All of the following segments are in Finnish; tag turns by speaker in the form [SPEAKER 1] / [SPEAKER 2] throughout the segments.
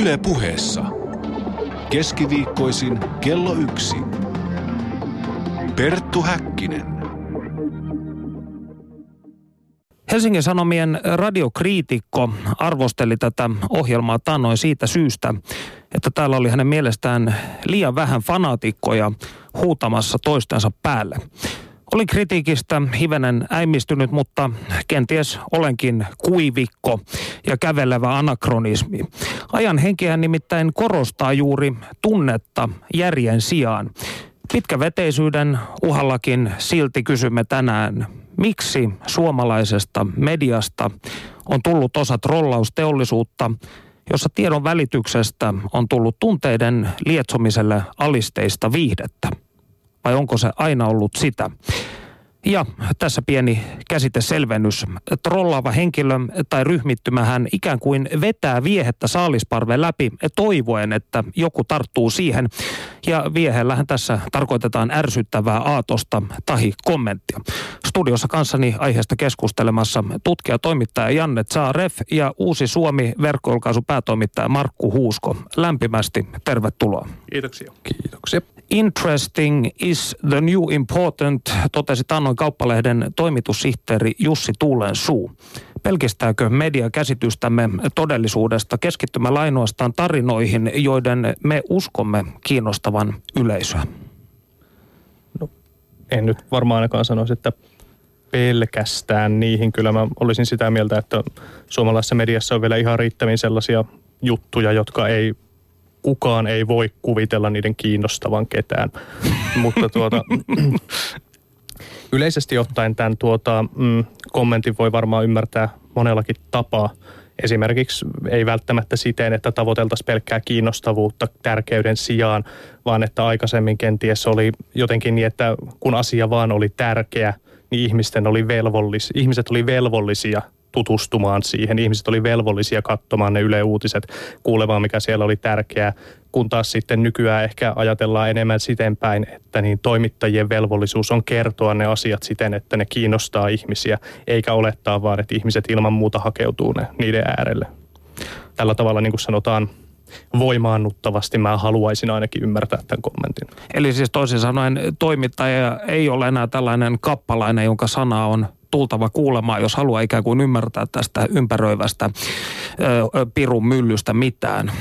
[SPEAKER 1] Yle puheessa. Keskiviikkoisin kello yksi. Perttu Häkkinen.
[SPEAKER 2] Helsingin Sanomien radiokriitikko arvosteli tätä ohjelmaa tannoin siitä syystä, että täällä oli hänen mielestään liian vähän fanaatikkoja huutamassa toistensa päälle. Olin kritiikistä hivenen äimistynyt, mutta kenties olenkin kuivikko ja kävelevä anakronismi. Ajan henkeä nimittäin korostaa juuri tunnetta järjen sijaan. Pitkäveteisyyden uhallakin silti kysymme tänään, miksi suomalaisesta mediasta on tullut osa trollausteollisuutta, jossa tiedon välityksestä on tullut tunteiden lietsomiselle alisteista viihdettä vai onko se aina ollut sitä? Ja tässä pieni käsiteselvennys. Trollaava henkilö tai ryhmittymähän ikään kuin vetää viehettä saalisparven läpi toivoen, että joku tarttuu siihen. Ja viehellähän tässä tarkoitetaan ärsyttävää aatosta tahi kommenttia. Studiossa kanssani aiheesta keskustelemassa tutkija toimittaja Janne Zaaref ja Uusi Suomi verkkoilkaisu päätoimittaja Markku Huusko. Lämpimästi tervetuloa.
[SPEAKER 3] Kiitoksia.
[SPEAKER 2] Kiitoksia. Interesting is the new important, totesi Tannoin kauppalehden toimitussihteeri Jussi Tuulen suu. Pelkistääkö media käsitystämme todellisuudesta keskittymällä ainoastaan tarinoihin, joiden me uskomme kiinnostavan yleisöä?
[SPEAKER 3] No, en nyt varmaan ainakaan sanoisi, että pelkästään niihin. Kyllä mä olisin sitä mieltä, että suomalaisessa mediassa on vielä ihan riittävin sellaisia juttuja, jotka ei kukaan ei voi kuvitella niiden kiinnostavan ketään. Mutta tuota, yleisesti ottaen tämän tuota, mm, kommentin voi varmaan ymmärtää monellakin tapaa. Esimerkiksi ei välttämättä siten, että tavoiteltaisiin pelkkää kiinnostavuutta tärkeyden sijaan, vaan että aikaisemmin kenties oli jotenkin niin, että kun asia vaan oli tärkeä, niin ihmisten oli velvollis, ihmiset oli velvollisia tutustumaan siihen. Ihmiset oli velvollisia katsomaan ne Yle Uutiset, kuulemaan mikä siellä oli tärkeää, kun taas sitten nykyään ehkä ajatellaan enemmän sitenpäin, että niin toimittajien velvollisuus on kertoa ne asiat siten, että ne kiinnostaa ihmisiä, eikä olettaa vaan, että ihmiset ilman muuta hakeutuu ne niiden äärelle. Tällä tavalla, niin kuin sanotaan, voimaannuttavasti mä haluaisin ainakin ymmärtää tämän kommentin.
[SPEAKER 2] Eli siis toisin sanoen toimittaja ei ole enää tällainen kappalainen, jonka sana on tultava kuulemaan, jos haluaa ikään kuin ymmärtää tästä ympäröivästä ö, pirun myllystä mitään.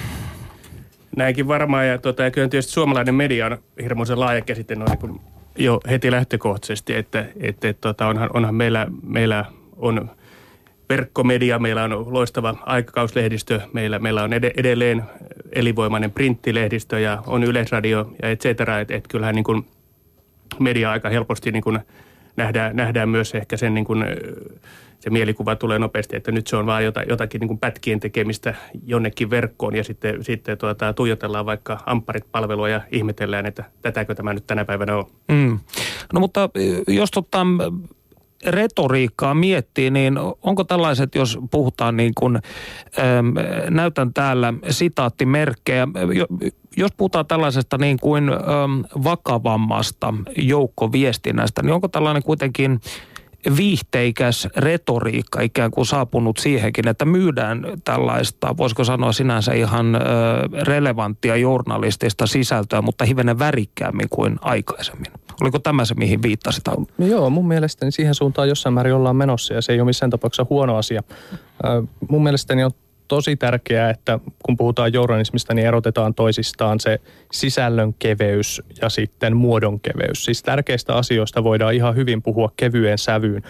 [SPEAKER 3] Näinkin varmaan, ja, tota, ja kyllä tietysti suomalainen media on hirmuisen laaja käsite noin niin jo heti lähtökohtaisesti, että, että, että tota, onhan, onhan meillä, meillä on verkkomedia, meillä on loistava aikakauslehdistö, meillä, meillä on edelleen elinvoimainen printtilehdistö ja on yleisradio ja et cetera, että et kyllähän niin kuin media aika helposti niin kuin – nähdään, nähdään myös ehkä sen niin kuin, se mielikuva tulee nopeasti, että nyt se on vaan jotakin niin kuin pätkien tekemistä jonnekin verkkoon ja sitten, sitten tuota, tuijotellaan vaikka ampparit-palvelua ja ihmetellään, että tätäkö tämä nyt tänä päivänä on. Mm.
[SPEAKER 2] No mutta jos tota, retoriikkaa miettii, niin onko tällaiset, jos puhutaan niin kuin, näytän täällä sitaattimerkkejä, jos puhutaan tällaisesta niin kuin ähm, vakavammasta joukkoviestinnästä, niin onko tällainen kuitenkin viihteikäs retoriikka ikään kuin saapunut siihenkin, että myydään tällaista, voisiko sanoa sinänsä ihan relevanttia journalistista sisältöä, mutta hivenen värikkäämmin kuin aikaisemmin. Oliko tämä se, mihin viittasit?
[SPEAKER 3] No, joo, mun mielestäni siihen suuntaan jossain määrin ollaan menossa ja se ei ole missään tapauksessa huono asia. Mun mielestäni on tosi tärkeää, että kun puhutaan journalismista, niin erotetaan toisistaan se sisällön keveys ja sitten muodon keveys. Siis tärkeistä asioista voidaan ihan hyvin puhua kevyen sävyyn,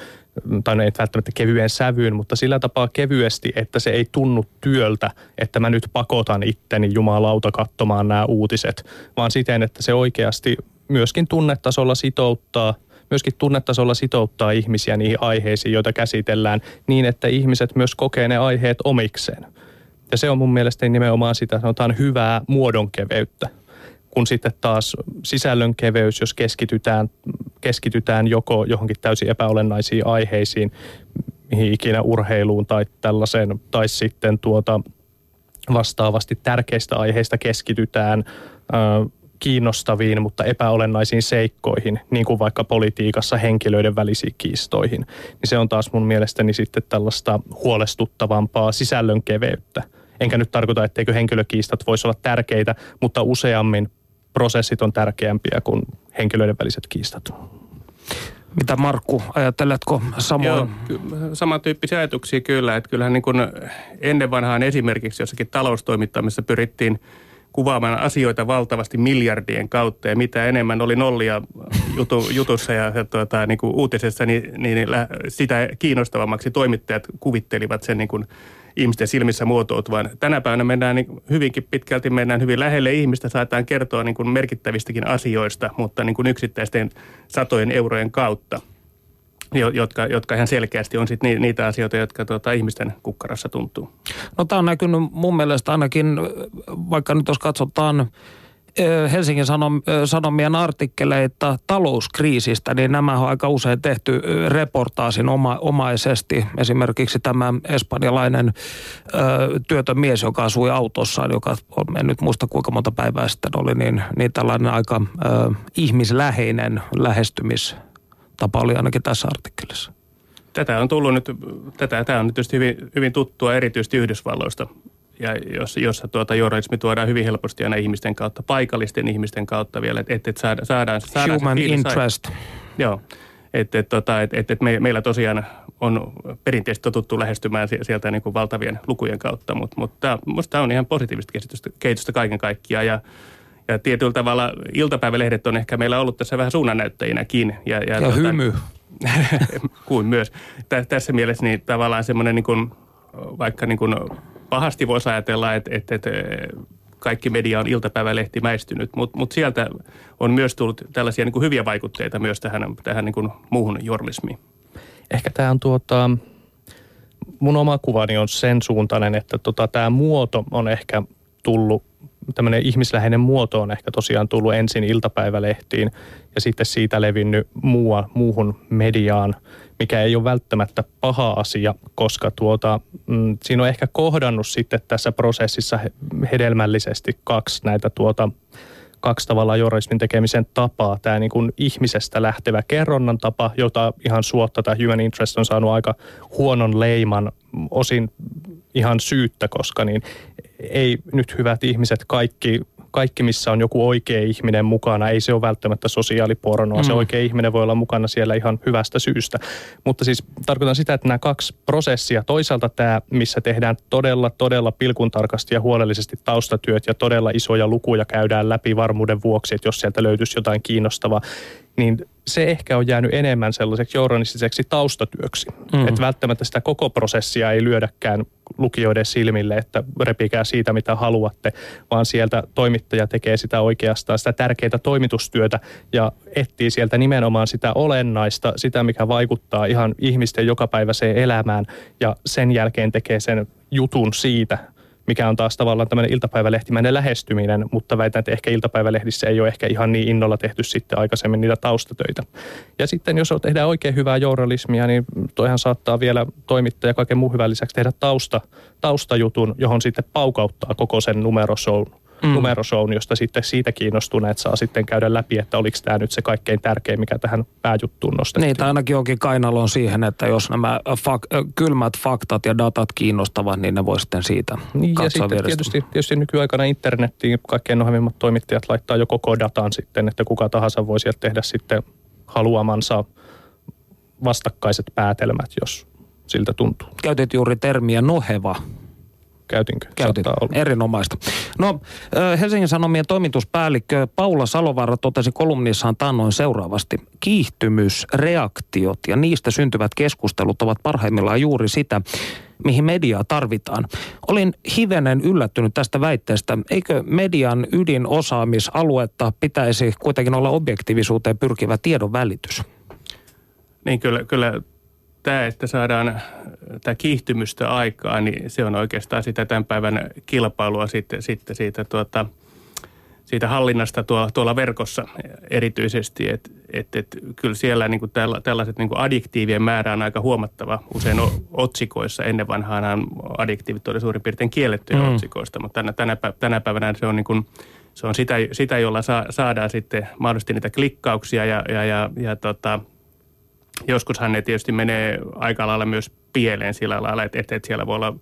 [SPEAKER 3] tai no ei välttämättä kevyen sävyyn, mutta sillä tapaa kevyesti, että se ei tunnu työltä, että mä nyt pakotan itteni jumalauta katsomaan nämä uutiset, vaan siten, että se oikeasti myöskin tunnetasolla sitouttaa – myöskin tunnetasolla sitouttaa ihmisiä niihin aiheisiin, joita käsitellään, niin että ihmiset myös kokee ne aiheet omikseen. Ja se on mun mielestäni nimenomaan sitä, sanotaan hyvää muodonkeveyttä. Kun sitten taas sisällön keveys, jos keskitytään, keskitytään joko johonkin täysin epäolennaisiin aiheisiin, mihin ikinä urheiluun tai tällaiseen, tai sitten tuota vastaavasti tärkeistä aiheista keskitytään kiinnostaviin, mutta epäolennaisiin seikkoihin, niin kuin vaikka politiikassa henkilöiden välisiin kiistoihin, niin se on taas mun mielestäni sitten tällaista huolestuttavampaa sisällön keveyttä. Enkä nyt tarkoita, etteikö henkilökiistat voisi olla tärkeitä, mutta useammin prosessit on tärkeämpiä kuin henkilöiden väliset kiistat.
[SPEAKER 2] Mitä Markku, ajatteletko samoin? Joo,
[SPEAKER 4] samantyyppisiä ajatuksia kyllä. Että kyllähän niin kuin ennen vanhaan esimerkiksi jossakin taloustoimittamisessa pyrittiin kuvaamaan asioita valtavasti miljardien kautta ja mitä enemmän oli nollia jutu, jutussa ja, ja tuota, niin kuin uutisessa, niin, niin sitä kiinnostavammaksi toimittajat kuvittelivat sen niin kuin ihmisten silmissä muotoutuvan. Tänä päivänä mennään niin hyvinkin pitkälti, mennään hyvin lähelle ihmistä, saataan kertoa niin kuin merkittävistäkin asioista, mutta niin kuin yksittäisten satojen eurojen kautta jotka, jotka ihan selkeästi on sit niitä asioita, jotka tuota, ihmisten kukkarassa tuntuu.
[SPEAKER 2] No tämä on näkynyt mun mielestä ainakin, vaikka nyt jos katsotaan Helsingin Sanomien artikkeleita talouskriisistä, niin nämä on aika usein tehty reportaasin oma, omaisesti. Esimerkiksi tämä espanjalainen ö, työtön mies, joka asui autossaan, joka on, en nyt muista kuinka monta päivää sitten oli, niin, niin tällainen aika ö, ihmisläheinen lähestymistapa oli ainakin tässä artikkelissa.
[SPEAKER 4] Tätä on tullut nyt, tätä, tämä on nyt tietysti hyvin, hyvin tuttua erityisesti Yhdysvalloista ja jossa, jossa tuota journalismi tuodaan hyvin helposti aina ihmisten kautta, paikallisten ihmisten kautta vielä, että et saada, saadaan, saadaan
[SPEAKER 2] Human interest.
[SPEAKER 4] Sai. Joo, että et, tota, et, et, et me, meillä tosiaan on perinteisesti totuttu lähestymään sieltä niin kuin valtavien lukujen kautta, mutta mut minusta tämä on ihan positiivista kehitystä, kehitystä kaiken kaikkiaan ja ja tietyllä tavalla iltapäivälehdet on ehkä meillä ollut tässä vähän suunnannäyttäjinäkin.
[SPEAKER 2] Ja, ja, ja tota, hymy.
[SPEAKER 4] kuin myös. Tässä mielessä niin tavallaan semmoinen niin kuin, vaikka niin kuin pahasti voisi ajatella, että, että, että kaikki media on iltapäivälehti mäistynyt, mutta mut sieltä on myös tullut tällaisia niin kuin hyviä vaikutteita myös tähän, tähän niin kuin muuhun journalismiin.
[SPEAKER 3] Ehkä tämä on tuota, mun oma kuvani on sen suuntainen, että tota, tämä muoto on ehkä tullut, tämmöinen ihmisläheinen muoto on ehkä tosiaan tullut ensin iltapäivälehtiin ja sitten siitä levinnyt muua, muuhun mediaan – mikä ei ole välttämättä paha asia, koska tuota, mm, siinä on ehkä kohdannut sitten tässä prosessissa hedelmällisesti kaksi näitä tuota, kaksi tavallaan journalismin tekemisen tapaa. Tämä niin kuin ihmisestä lähtevä kerronnan tapa, jota ihan suotta tämä human interest on saanut aika huonon leiman, osin ihan syyttä, koska niin ei nyt hyvät ihmiset kaikki kaikki, missä on joku oikea ihminen mukana, ei se ole välttämättä sosiaalipornoa. Mm. Se oikea ihminen voi olla mukana siellä ihan hyvästä syystä. Mutta siis tarkoitan sitä, että nämä kaksi prosessia, toisaalta tämä, missä tehdään todella, todella pilkuntarkasti ja huolellisesti taustatyöt ja todella isoja lukuja käydään läpi varmuuden vuoksi, että jos sieltä löytyisi jotain kiinnostavaa, niin se ehkä on jäänyt enemmän sellaiseksi journalistiseksi taustatyöksi. Mm. Että välttämättä sitä koko prosessia ei lyödäkään lukijoiden silmille, että repikää siitä mitä haluatte, vaan sieltä toimittaja tekee sitä oikeastaan, sitä tärkeää toimitustyötä ja etsii sieltä nimenomaan sitä olennaista, sitä mikä vaikuttaa ihan ihmisten jokapäiväiseen elämään ja sen jälkeen tekee sen jutun siitä, mikä on taas tavallaan tämmöinen iltapäivälehtimäinen lähestyminen, mutta väitän, että ehkä iltapäivälehdissä ei ole ehkä ihan niin innolla tehty sitten aikaisemmin niitä taustatöitä. Ja sitten jos tehdään oikein hyvää journalismia, niin toihan saattaa vielä toimittaja kaiken muun hyvän lisäksi tehdä tausta, taustajutun, johon sitten paukauttaa koko sen numeroshown mm. numeroshown, josta sitten siitä kiinnostuneet saa sitten käydä läpi, että oliko tämä nyt se kaikkein tärkein, mikä tähän pääjuttuun nostettiin.
[SPEAKER 2] Niin, tai ainakin onkin kainaloon siihen, että jos nämä fak- kylmät faktat ja datat kiinnostavat, niin ne voi sitten siitä niin, katsoa
[SPEAKER 3] ja sitten tietysti, tietysti nykyaikana internettiin kaikkein nohevimmat toimittajat laittaa jo koko datan sitten, että kuka tahansa voi sieltä tehdä sitten haluamansa vastakkaiset päätelmät, jos siltä tuntuu.
[SPEAKER 2] Käytit juuri termiä noheva
[SPEAKER 3] Käytinkö?
[SPEAKER 2] Käytin. Erinomaista. No Helsingin Sanomien toimituspäällikkö Paula Salovaara totesi kolumnissaan taannoin seuraavasti. Kiihtymys, reaktiot ja niistä syntyvät keskustelut ovat parhaimmillaan juuri sitä, mihin mediaa tarvitaan. Olin hivenen yllättynyt tästä väitteestä. Eikö median ydinosaamisaluetta pitäisi kuitenkin olla objektiivisuuteen pyrkivä tiedon välitys?
[SPEAKER 4] Niin kyllä, kyllä tämä, että saadaan tämä kiihtymystä aikaa, niin se on oikeastaan sitä tämän päivän kilpailua sitten, sitten siitä, tuota, siitä hallinnasta tuolla, tuolla verkossa erityisesti. Että et, et, kyllä siellä niin kuin tällaiset niin kuin addiktiivien määrä on aika huomattava. Usein otsikoissa ennen vanhaan addiktiivit oli suurin piirtein kiellettyjä mm. otsikoista, mutta tänä, tänä, tänä päivänä se on niin kuin, se on sitä, sitä jolla saa, saadaan sitten mahdollisesti niitä klikkauksia ja, ja, ja, ja tota, joskushan ne tietysti menee aika lailla myös pieleen sillä lailla, että, että siellä voi olla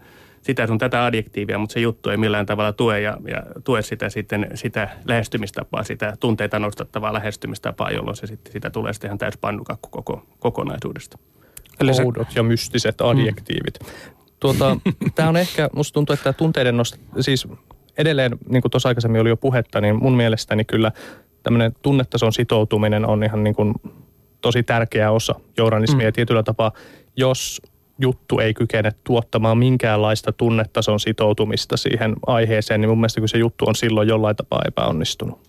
[SPEAKER 4] sitä sun tätä adjektiivia, mutta se juttu ei millään tavalla tue ja, ja tue sitä sitten sitä lähestymistapaa, sitä tunteita nostattavaa lähestymistapaa, jolloin se sitten sitä tulee sitten ihan täys pannukakku koko, kokonaisuudesta.
[SPEAKER 3] Eli se... Oudot ja mystiset adjektiivit. Mm. Tuota, tämä on ehkä, musta tuntuu, että tunteiden nosta, siis edelleen, niin kuin tuossa aikaisemmin oli jo puhetta, niin mun mielestäni kyllä tämmöinen tunnetason sitoutuminen on ihan niin kuin tosi tärkeä osa journalismia. Mm. tietyllä tapaa, jos juttu ei kykene tuottamaan minkäänlaista tunnetason sitoutumista siihen aiheeseen, niin mun mielestä kun se juttu on silloin jollain tapaa epäonnistunut.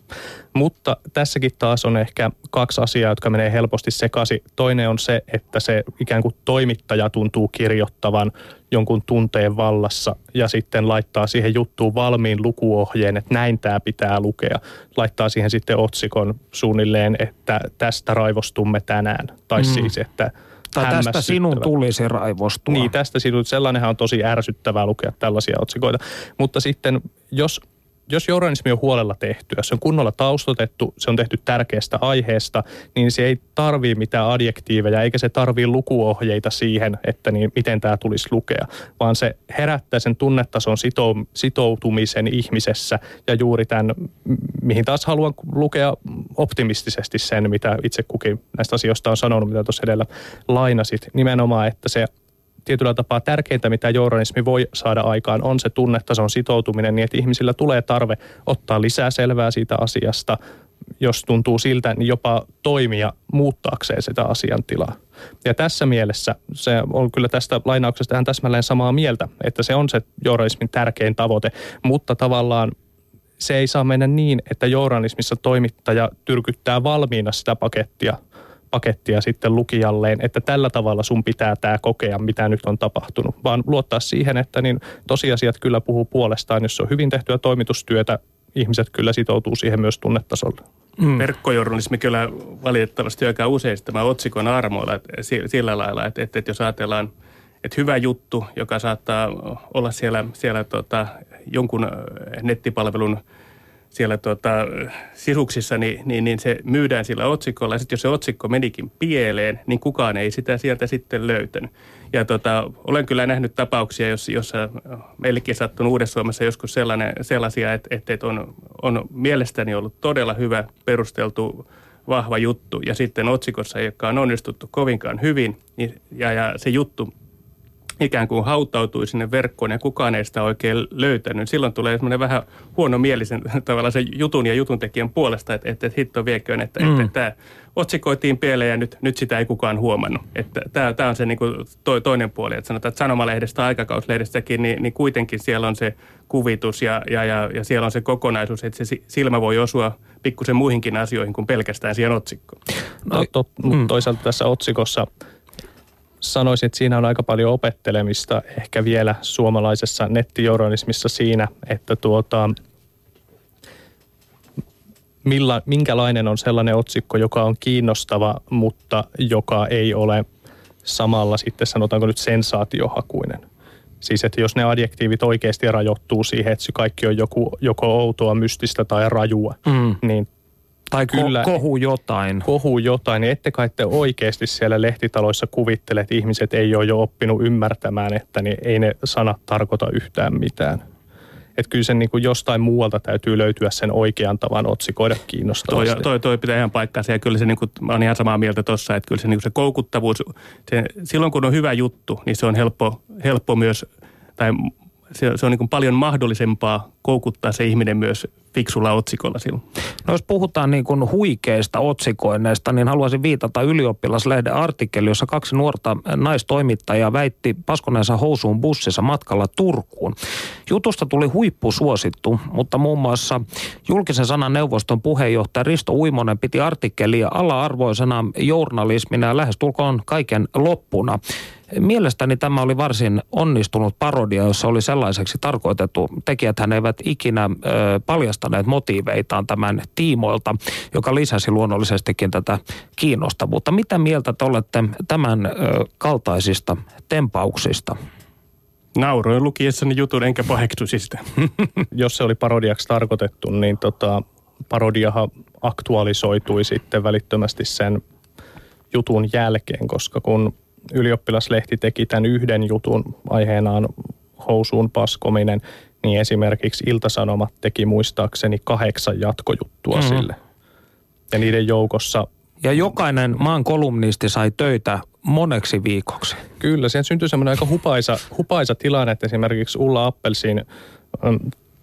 [SPEAKER 3] Mutta tässäkin taas on ehkä kaksi asiaa, jotka menee helposti sekaisin. Toinen on se, että se ikään kuin toimittaja tuntuu kirjoittavan jonkun tunteen vallassa ja sitten laittaa siihen juttuun valmiin lukuohjeen, että näin tämä pitää lukea. Laittaa siihen sitten otsikon suunnilleen, että tästä raivostumme tänään. Tai mm. siis, että
[SPEAKER 2] tai tästä sinun tulisi raivostua.
[SPEAKER 3] Niin, tästä sinun. Sellainenhan on tosi ärsyttävää lukea tällaisia otsikoita. Mutta sitten, jos jos journalismi on huolella tehtyä, se on kunnolla taustotettu, se on tehty tärkeästä aiheesta, niin se ei tarvii mitään adjektiiveja, eikä se tarvii lukuohjeita siihen, että niin, miten tämä tulisi lukea, vaan se herättää sen tunnetason sitoutumisen ihmisessä ja juuri tämän, mihin taas haluan lukea optimistisesti sen, mitä itse kukin näistä asioista on sanonut, mitä tuossa edellä lainasit, nimenomaan, että se tietyllä tapaa tärkeintä, mitä journalismi voi saada aikaan, on se tunnetason sitoutuminen niin, että ihmisillä tulee tarve ottaa lisää selvää siitä asiasta, jos tuntuu siltä, niin jopa toimia muuttaakseen sitä asiantilaa. Ja tässä mielessä se on kyllä tästä lainauksesta ihan täsmälleen samaa mieltä, että se on se journalismin tärkein tavoite, mutta tavallaan se ei saa mennä niin, että journalismissa toimittaja tyrkyttää valmiina sitä pakettia pakettia sitten lukijalleen, että tällä tavalla sun pitää tämä kokea, mitä nyt on tapahtunut, vaan luottaa siihen, että niin tosiasiat kyllä puhuu puolestaan, jos se on hyvin tehtyä toimitustyötä, ihmiset kyllä sitoutuu siihen myös tunnetasolla.
[SPEAKER 4] Mm. Verkkojournalismi kyllä valitettavasti aika usein tämä otsikon armoilla että sillä lailla, että, että, että jos ajatellaan, että hyvä juttu, joka saattaa olla siellä, siellä tota, jonkun nettipalvelun siellä tuota, sisuksissa, niin, niin, niin se myydään sillä otsikolla. Ja sitten jos se otsikko menikin pieleen, niin kukaan ei sitä sieltä sitten löytänyt. Ja tota, olen kyllä nähnyt tapauksia, jossa, jossa meillekin sattunut Uudessa-Suomessa joskus sellainen, sellaisia, että, että on, on mielestäni ollut todella hyvä perusteltu vahva juttu ja sitten otsikossa ei olekaan onnistuttu kovinkaan hyvin niin, ja, ja se juttu ikään kuin hautautui sinne verkkoon ja kukaan ei sitä oikein löytänyt. Silloin tulee semmoinen vähän huonomielisen tavalla se jutun ja jutun tekijän puolesta, että, että hitto vieköön, että, mm. että tämä otsikoitiin pieleen ja nyt, nyt sitä ei kukaan huomannut. Että tämä, tämä on se niin kuin to, toinen puoli, että sanotaan, että sanomalehdestä, aikakauslehdestäkin, niin, niin kuitenkin siellä on se kuvitus ja, ja, ja, ja siellä on se kokonaisuus, että se silmä voi osua pikkusen muihinkin asioihin kuin pelkästään siihen otsikkoon.
[SPEAKER 3] No, to, mm. toisaalta tässä otsikossa – sanoisin, että siinä on aika paljon opettelemista ehkä vielä suomalaisessa nettijournalismissa siinä, että tuota, milla, minkälainen on sellainen otsikko, joka on kiinnostava, mutta joka ei ole samalla sitten sanotaanko nyt sensaatiohakuinen. Siis että jos ne adjektiivit oikeasti rajoittuu siihen, että se kaikki on joku, joko outoa, mystistä tai rajua, mm. niin
[SPEAKER 2] tai Kyllä, kohu jotain.
[SPEAKER 3] Kohu jotain, niin ette kai te oikeasti siellä lehtitaloissa kuvittele, että ihmiset ei ole jo oppinut ymmärtämään, että niin ei ne sanat tarkoita yhtään mitään. Että kyllä sen niin kuin jostain muualta täytyy löytyä sen oikean tavan otsikoida kiinnostavasti.
[SPEAKER 4] Toi, toi, toi pitää ihan paikkaansa ja kyllä se, niin kuin, mä olen ihan samaa mieltä tuossa, että kyllä se, niin kuin se koukuttavuus, se, silloin kun on hyvä juttu, niin se on helppo, helppo myös, tai se, se on niin kuin paljon mahdollisempaa koukuttaa se ihminen myös fiksulla otsikolla silloin.
[SPEAKER 2] No jos puhutaan niin kuin huikeista otsikoinneista, niin haluaisin viitata ylioppilaslehden artikkeli, jossa kaksi nuorta naistoimittajaa väitti paskoneensa housuun bussissa matkalla Turkuun. Jutusta tuli huippusuosittu, mutta muun muassa julkisen sanan neuvoston puheenjohtaja Risto Uimonen piti artikkelia ala-arvoisena journalismina ja lähestulkoon kaiken loppuna. Mielestäni tämä oli varsin onnistunut parodia, jossa oli sellaiseksi tarkoitettu. Tekijät eivät ikinä ö, paljastaneet motiiveitaan tämän tiimoilta, joka lisäsi luonnollisestikin tätä kiinnostavuutta. Mitä mieltä te olette tämän ö, kaltaisista tempauksista?
[SPEAKER 4] Nauroin lukiessani jutun enkä paheksuisi sitä.
[SPEAKER 3] Jos se oli parodiaksi tarkoitettu, niin tota, parodiahan aktualisoitui sitten välittömästi sen jutun jälkeen, koska kun ylioppilaslehti teki tämän yhden jutun aiheenaan housuun paskominen, niin esimerkiksi Iltasanomat teki muistaakseni kahdeksan jatkojuttua mm-hmm. sille. Ja niiden joukossa...
[SPEAKER 2] Ja jokainen maan kolumnisti sai töitä moneksi viikoksi.
[SPEAKER 3] Kyllä, siihen syntyi semmoinen aika hupaisa, hupaisa tilanne, että esimerkiksi Ulla Appelsin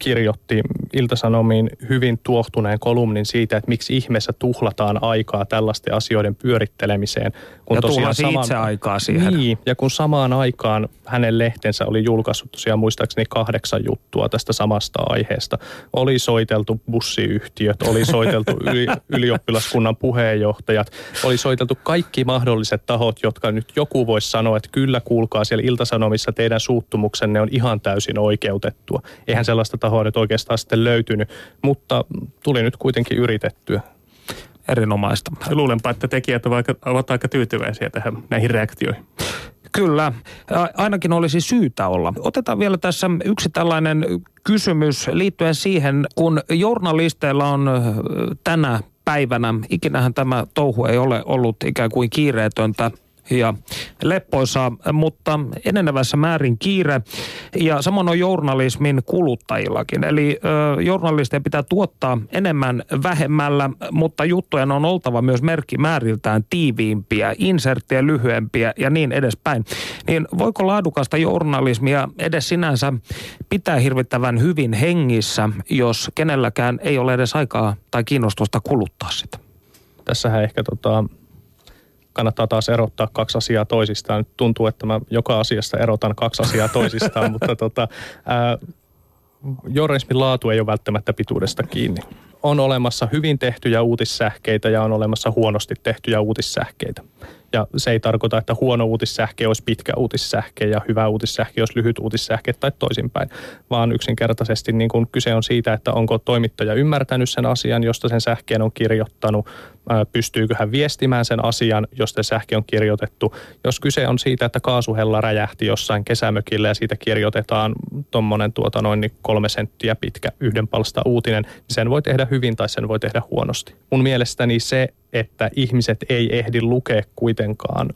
[SPEAKER 3] kirjoitti Iltasanomiin hyvin tuohtuneen kolumnin siitä, että miksi ihmeessä tuhlataan aikaa tällaisten asioiden pyörittelemiseen.
[SPEAKER 2] Kun ja tosiaan samaan, itse aikaa siihen.
[SPEAKER 3] Niin, ja kun samaan aikaan hänen lehtensä oli julkaissut tosiaan muistaakseni kahdeksan juttua tästä samasta aiheesta. Oli soiteltu bussiyhtiöt, oli soiteltu yli, ylioppilaskunnan puheenjohtajat, oli soiteltu kaikki mahdolliset tahot, jotka nyt joku voisi sanoa, että kyllä kuulkaa siellä Iltasanomissa teidän suuttumuksenne on ihan täysin oikeutettua. Eihän sellaista tahoa nyt oikeastaan sitten löytynyt, mutta tuli nyt kuitenkin yritettyä.
[SPEAKER 2] Erinomaista.
[SPEAKER 4] Luulenpa, että tekijät ovat aika tyytyväisiä tähän näihin reaktioihin.
[SPEAKER 2] Kyllä, ainakin olisi syytä olla. Otetaan vielä tässä yksi tällainen kysymys liittyen siihen, kun journalisteilla on tänä päivänä, ikinähän tämä touhu ei ole ollut ikään kuin kiireetöntä ja leppoisa, mutta enenevässä määrin kiire. Ja samoin on journalismin kuluttajillakin. Eli ö, journalistien pitää tuottaa enemmän vähemmällä, mutta juttujen on oltava myös merkkimääriltään tiiviimpiä, inserttejä lyhyempiä ja niin edespäin. Niin voiko laadukasta journalismia edes sinänsä pitää hirvittävän hyvin hengissä, jos kenelläkään ei ole edes aikaa tai kiinnostusta kuluttaa sitä?
[SPEAKER 3] Tässähän ehkä tota, kannattaa taas erottaa kaksi asiaa toisistaan. Nyt tuntuu, että mä joka asiasta erotan kaksi asiaa toisistaan, mutta tota, ää, journalismin laatu ei ole välttämättä pituudesta kiinni. On olemassa hyvin tehtyjä uutissähkeitä ja on olemassa huonosti tehtyjä uutissähkeitä. Ja se ei tarkoita, että huono uutissähke olisi pitkä uutissähke ja hyvä uutissähke olisi lyhyt uutissähke tai toisinpäin, vaan yksinkertaisesti niin kuin kyse on siitä, että onko toimittaja ymmärtänyt sen asian, josta sen sähkeen on kirjoittanut, pystyykö hän viestimään sen asian, josta sähke on kirjoitettu. Jos kyse on siitä, että kaasuhella räjähti jossain kesämökillä ja siitä kirjoitetaan tuommoinen tuota noin niin kolme senttiä pitkä yhden palsta uutinen, niin sen voi tehdä hyvin tai sen voi tehdä huonosti. Mun mielestäni se, että ihmiset ei ehdi lukea kuitenkaan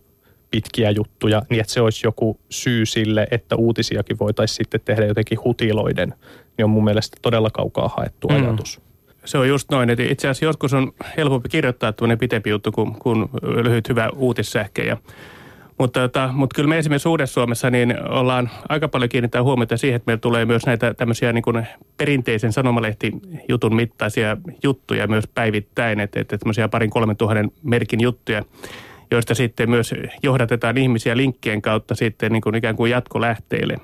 [SPEAKER 3] pitkiä juttuja, niin että se olisi joku syy sille, että uutisiakin voitaisiin sitten tehdä jotenkin hutiloiden, niin on mun mielestä todella kaukaa haettu mm. ajatus.
[SPEAKER 4] Se on just noin, että itse asiassa joskus on helpompi kirjoittaa tuonne pitempi juttu kuin, kuin lyhyt hyvä uutissähke. Ja, mutta, tota, mutta kyllä me esimerkiksi Uudessa-Suomessa niin ollaan aika paljon kiinnittää huomiota siihen, että meillä tulee myös näitä tämmöisiä niin kuin perinteisen sanomalehtijutun mittaisia juttuja myös päivittäin, että, että tämmöisiä parin kolmen tuhannen merkin juttuja joista sitten myös johdatetaan ihmisiä linkkien kautta sitten niin kuin ikään kuin jatkolähteille.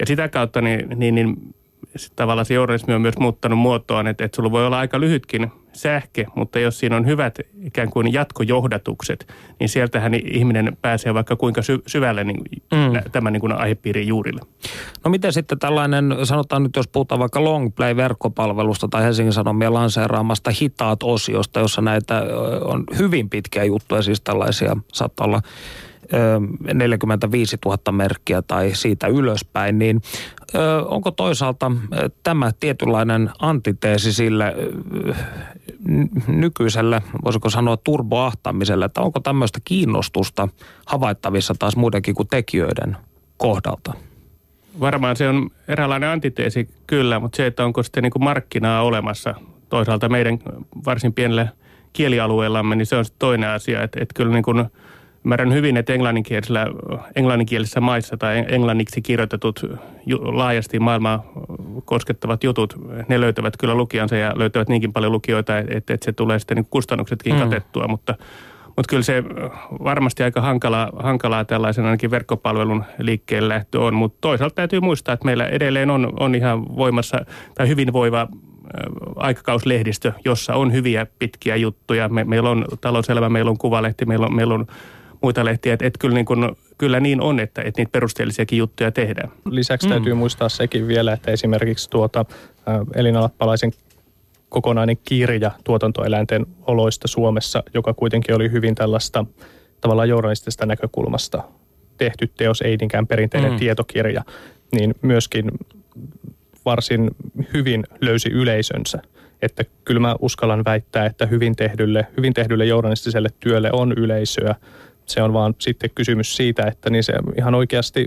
[SPEAKER 4] Ja sitä kautta niin, niin, niin tavallaan se journalismi on myös muuttanut muotoaan, että, että sulla voi olla aika lyhytkin sähke, mutta jos siinä on hyvät ikään kuin jatkojohdatukset, niin sieltähän ihminen pääsee vaikka kuinka sy- syvälle niin, mm. tämän niin kuin aihepiirin juurille.
[SPEAKER 2] No miten sitten tällainen, sanotaan nyt jos puhutaan vaikka Longplay-verkkopalvelusta tai Helsingin Sanomien lanseeraamasta hitaat osiosta, jossa näitä on hyvin pitkiä juttuja, siis tällaisia saattaa olla 45 000 merkkiä tai siitä ylöspäin, niin onko toisaalta tämä tietynlainen antiteesi sille nykyiselle, voisiko sanoa turboahtamiselle, että onko tämmöistä kiinnostusta havaittavissa taas muidenkin kuin tekijöiden kohdalta?
[SPEAKER 4] Varmaan se on eräänlainen antiteesi kyllä, mutta se, että onko sitten niin kuin markkinaa olemassa toisaalta meidän varsin pienellä kielialueellamme, niin se on toinen asia. Että, että kyllä niin kuin – Ymmärrän hyvin, että englanninkielisellä, englanninkielisissä maissa tai englanniksi kirjoitetut laajasti maailmaa koskettavat jutut, ne löytävät kyllä lukijansa ja löytävät niinkin paljon lukijoita, että, että se tulee sitten niin kustannuksetkin mm. katettua, mutta mutta kyllä se varmasti aika hankalaa, hankalaa tällaisen ainakin verkkopalvelun liikkeelle lähtö on. Mutta toisaalta täytyy muistaa, että meillä edelleen on, on ihan voimassa tai hyvin voiva aikakauslehdistö, jossa on hyviä pitkiä juttuja. Me, meillä on talouselämä, meillä on kuvalehti, meillä on, meillä on muita lehtiä. Että et kyllä, niin kun, kyllä niin on, että et niitä perusteellisiakin juttuja tehdään.
[SPEAKER 3] Lisäksi mm. täytyy muistaa sekin vielä, että esimerkiksi tuota Elinalappalaisen kokonainen kirja tuotantoeläinten oloista Suomessa, joka kuitenkin oli hyvin tällaista tavallaan journalistista näkökulmasta tehty teos, ei niinkään perinteinen mm. tietokirja, niin myöskin varsin hyvin löysi yleisönsä. Että kyllä mä uskallan väittää, että hyvin tehdylle, hyvin tehdylle journalistiselle työlle on yleisöä se on vaan sitten kysymys siitä, että niin se ihan oikeasti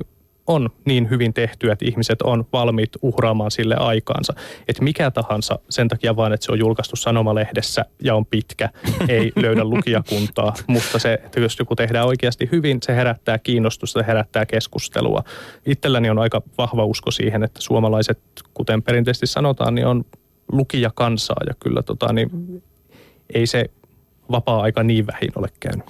[SPEAKER 3] on niin hyvin tehty, että ihmiset on valmiit uhraamaan sille aikaansa. Että mikä tahansa sen takia vaan, että se on julkaistu sanomalehdessä ja on pitkä, ei löydä lukijakuntaa. Mutta se, että jos joku tehdään oikeasti hyvin, se herättää kiinnostusta, se herättää keskustelua. Itselläni on aika vahva usko siihen, että suomalaiset, kuten perinteisesti sanotaan, niin on lukijakansaa ja kyllä tota, niin ei se vapaa-aika niin vähin ole käynyt.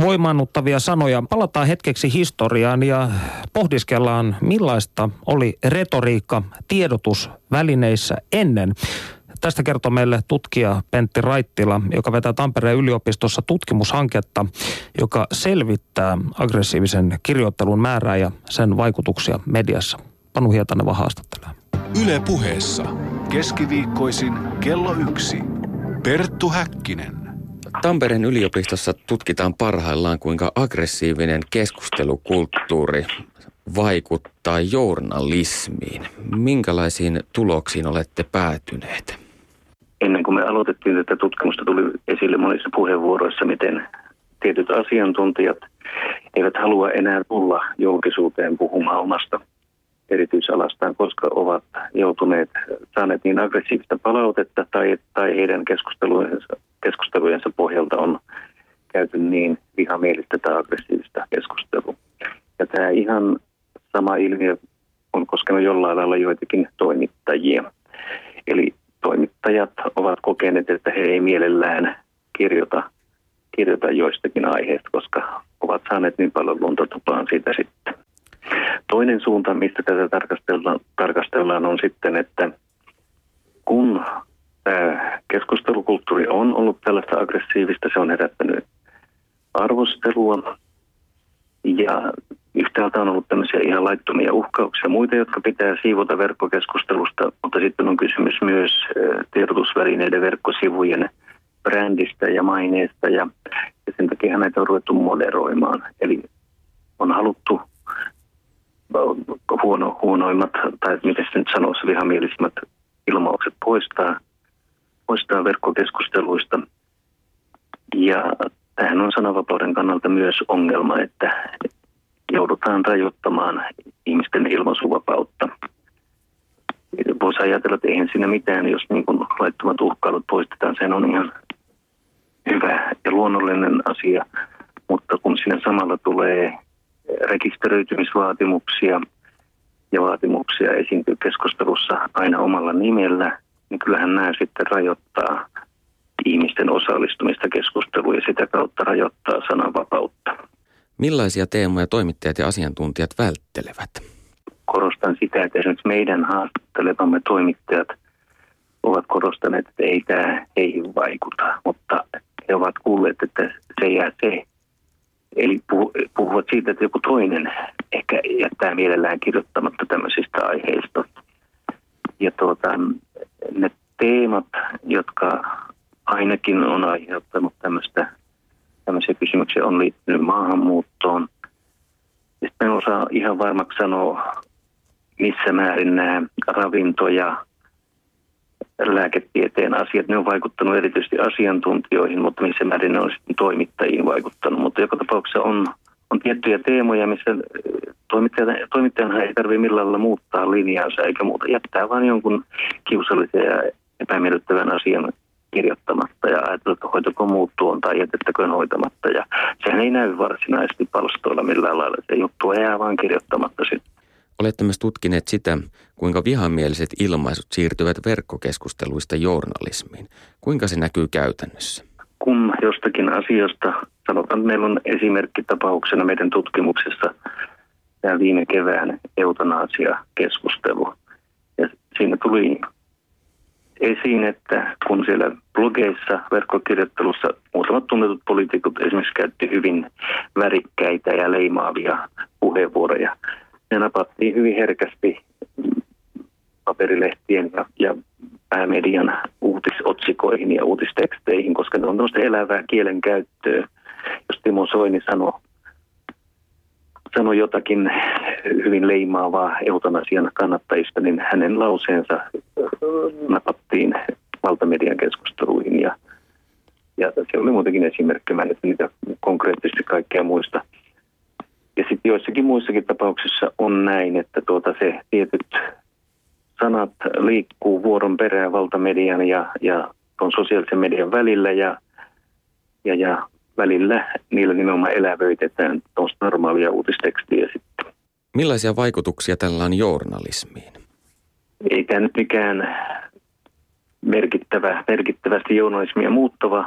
[SPEAKER 2] Voimaannuttavia sanoja. Palataan hetkeksi historiaan ja pohdiskellaan, millaista oli retoriikka tiedotusvälineissä ennen. Tästä kertoo meille tutkija Pentti Raittila, joka vetää Tampereen yliopistossa tutkimushanketta, joka selvittää aggressiivisen kirjoittelun määrää ja sen vaikutuksia mediassa. Panu Hietaneva haastattelee.
[SPEAKER 1] Yle puheessa. Keskiviikkoisin kello yksi. Perttu Häkkinen.
[SPEAKER 5] Tampereen yliopistossa tutkitaan parhaillaan, kuinka aggressiivinen keskustelukulttuuri vaikuttaa journalismiin. Minkälaisiin tuloksiin olette päätyneet?
[SPEAKER 6] Ennen kuin me aloitettiin tätä tutkimusta, tuli esille monissa puheenvuoroissa, miten tietyt asiantuntijat eivät halua enää tulla julkisuuteen puhumaan omasta erityisalastaan, koska ovat joutuneet, saaneet niin aggressiivista palautetta tai, tai heidän keskustelujensa, keskustelujensa pohjalta on käyty niin vihamielistä tai aggressiivista keskustelua. Ja tämä ihan sama ilmiö on koskenut jollain lailla joitakin toimittajia. Eli toimittajat ovat kokeneet, että he ei mielellään kirjoita, kirjoita joistakin aiheista, koska ovat saaneet niin paljon lunta tupaan siitä sitten. Toinen suunta, mistä tätä tarkastellaan, tarkastellaan on sitten, että kun keskustelukulttuuri on ollut tällaista aggressiivista, se on herättänyt arvostelua ja yhtäältä on ollut tämmöisiä ihan laittomia uhkauksia muita, jotka pitää siivota verkkokeskustelusta, mutta sitten on kysymys myös tiedotusvälineiden verkkosivujen brändistä ja maineesta ja, ja sen takia näitä on ruvettu moderoimaan. Eli on haluttu huono, huonoimmat, tai miten se nyt sanoisi, vihamielisimmät ilmaukset poistaa, poistaa verkkokeskusteluista. Ja tähän on sananvapauden kannalta myös ongelma, että joudutaan rajoittamaan ihmisten ilmaisuvapautta. Voisi ajatella, että eihän siinä mitään, jos niin kuin laittomat uhkailut poistetaan, sen on ihan hyvä ja luonnollinen asia, mutta kun sinne samalla tulee rekisteröitymisvaatimuksia ja vaatimuksia esiintyy keskustelussa aina omalla nimellä, niin kyllähän nämä sitten rajoittaa ihmisten osallistumista keskusteluun ja sitä kautta rajoittaa sananvapautta.
[SPEAKER 5] Millaisia teemoja toimittajat ja asiantuntijat välttelevät?
[SPEAKER 6] Korostan sitä, että esimerkiksi meidän haastattelevamme toimittajat ovat korostaneet, että ei tämä heihin vaikuta, mutta he ovat kuulleet, että se jää se Eli puhuvat siitä, että joku toinen ehkä jättää mielellään kirjoittamatta tämmöisistä aiheista. Ja tuota, ne teemat, jotka ainakin on aiheuttanut tämmöistä, kysymyksiä, on liittynyt maahanmuuttoon. Sitten en osaa ihan varmaksi sanoa, missä määrin nämä ravinto- ja lääketieteen asiat, ne on vaikuttanut erityisesti asiantuntijoihin, mutta missä määrin ne on sitten toimittajiin vaikuttanut. Mutta joka tapauksessa on, on tiettyjä teemoja, missä toimittajan, toimittajan ei tarvitse millään lailla muuttaa linjaansa eikä muuta. Jättää vain jonkun kiusallisen ja epämiellyttävän asian kirjoittamatta ja ajatella, että hoitako muut tuon tai jätettäköön hoitamatta. Ja sehän ei näy varsinaisesti palstoilla millään lailla. Se juttu jää vain kirjoittamatta sitten.
[SPEAKER 5] Olette myös tutkineet sitä, kuinka vihamieliset ilmaisut siirtyvät verkkokeskusteluista journalismiin. Kuinka se näkyy käytännössä?
[SPEAKER 6] Kun jostakin asiasta, sanotaan, että meillä on esimerkkitapauksena meidän tutkimuksessa tämä viime kevään eutanasia-keskustelu. Ja siinä tuli esiin, että kun siellä blogeissa, verkkokirjoittelussa muutamat tunnetut poliitikot esimerkiksi käytti hyvin värikkäitä ja leimaavia puheenvuoroja, ne napattiin hyvin herkästi paperilehtien ja, ja päämedian uutisotsikoihin ja uutisteksteihin, koska ne on tämmöistä elävää kielenkäyttöä. Jos Timo Soini sanoi sano jotakin hyvin leimaavaa eutanasian kannattajista, niin hänen lauseensa napattiin valtamedian keskusteluihin. Ja, ja se oli muutenkin esimerkki, mä nyt niitä konkreettisesti kaikkea muista. Ja sitten joissakin muissakin tapauksissa on näin, että tuota se tietyt sanat liikkuu vuoron perään valtamedian ja, ja tuon sosiaalisen median välillä ja, ja, ja välillä niillä nimenomaan elävöitetään tuosta normaalia uutistekstiä sitten.
[SPEAKER 5] Millaisia vaikutuksia tällä on journalismiin?
[SPEAKER 6] Ei tämä nyt mikään merkittävä, merkittävästi journalismia muuttava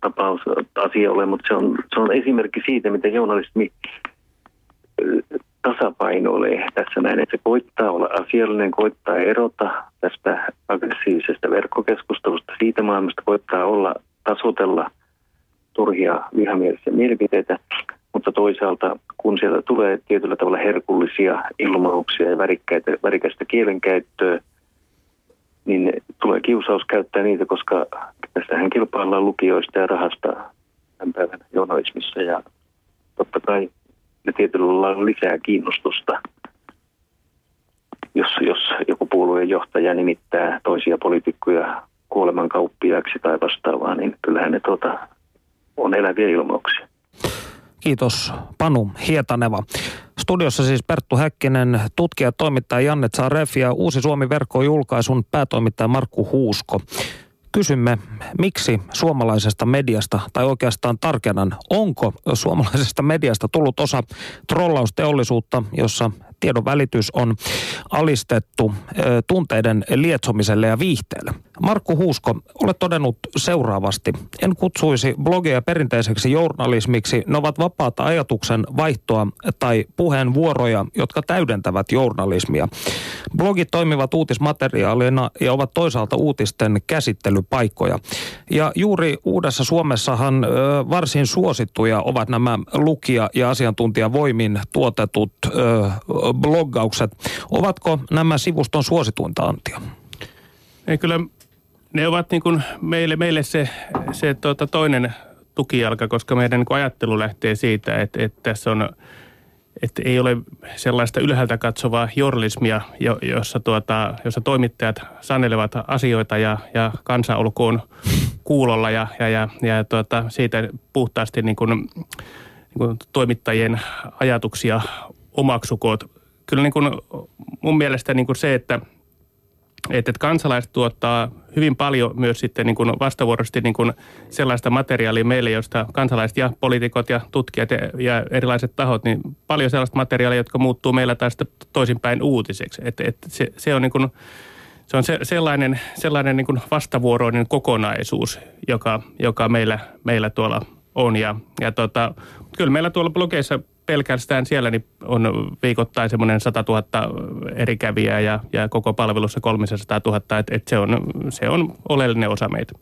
[SPEAKER 6] tapaus, asia ole, mutta se on, se on esimerkki siitä, miten journalismi tasapainoilee tässä näin, että se koittaa olla asiallinen, koittaa erota tästä aggressiivisesta verkkokeskustelusta siitä maailmasta, koittaa olla tasoitella turhia vihamielisiä mielipiteitä, mutta toisaalta kun sieltä tulee tietyllä tavalla herkullisia ilmauksia ja värikästä kielenkäyttöä, niin tulee kiusaus käyttää niitä, koska tässähän kilpaillaan lukijoista ja rahasta tämän päivän journalismissa ja totta kai ne tietyllä lailla lisää kiinnostusta. Jos, jos joku puolueen johtaja nimittää toisia poliitikkoja kuoleman kauppiaaksi tai vastaavaa, niin kyllähän ne tuota, on eläviä ilmauksia.
[SPEAKER 2] Kiitos Panu Hietaneva. Studiossa siis Perttu Häkkinen, tutkija, toimittaja Janne Zaref ja Uusi Suomi verkko julkaisun päätoimittaja Markku Huusko. Kysymme, miksi suomalaisesta mediasta, tai oikeastaan tarkennan, onko suomalaisesta mediasta tullut osa trollausteollisuutta, jossa tiedon välitys on alistettu tunteiden lietsomiselle ja viihteelle. Markku Huusko, olet todennut seuraavasti. En kutsuisi blogeja perinteiseksi journalismiksi. Ne ovat vapaata ajatuksen vaihtoa tai puheenvuoroja, jotka täydentävät journalismia. Blogit toimivat uutismateriaalina ja ovat toisaalta uutisten käsittelypaikkoja. Ja juuri Uudessa Suomessahan varsin suosittuja ovat nämä lukija- ja asiantuntijavoimin tuotetut bloggaukset. Ovatko nämä sivuston suosituinta antia?
[SPEAKER 4] Ei kyllä, ne ovat niin kuin meille, meille se, se tuota toinen tukijalka, koska meidän niin ajattelu lähtee siitä, että, että tässä on että ei ole sellaista ylhäältä katsovaa journalismia, jossa, tuota, jossa toimittajat sanelevat asioita ja, ja kansa olkoon kuulolla ja, ja, ja, ja tuota, siitä puhtaasti niin kuin, niin kuin toimittajien ajatuksia omaksukoot kyllä niin kuin mun mielestä niin kuin se, että, että kansalaiset tuottaa hyvin paljon myös sitten niin kuin vastavuoroisesti niin kuin sellaista materiaalia meille, josta kansalaiset ja poliitikot ja tutkijat ja, ja erilaiset tahot, niin paljon sellaista materiaalia, jotka muuttuu meillä taas toisinpäin uutiseksi. Että, että se, se on niin kuin, se on se, sellainen, sellainen niin kuin vastavuoroinen kokonaisuus, joka, joka meillä, meillä tuolla on. Ja, ja tota, kyllä meillä tuolla blogeissa pelkästään siellä niin on viikoittain semmoinen 100 000 eri kävijää ja, ja koko palvelussa 300 000, että et se, on, se on oleellinen osa meitä.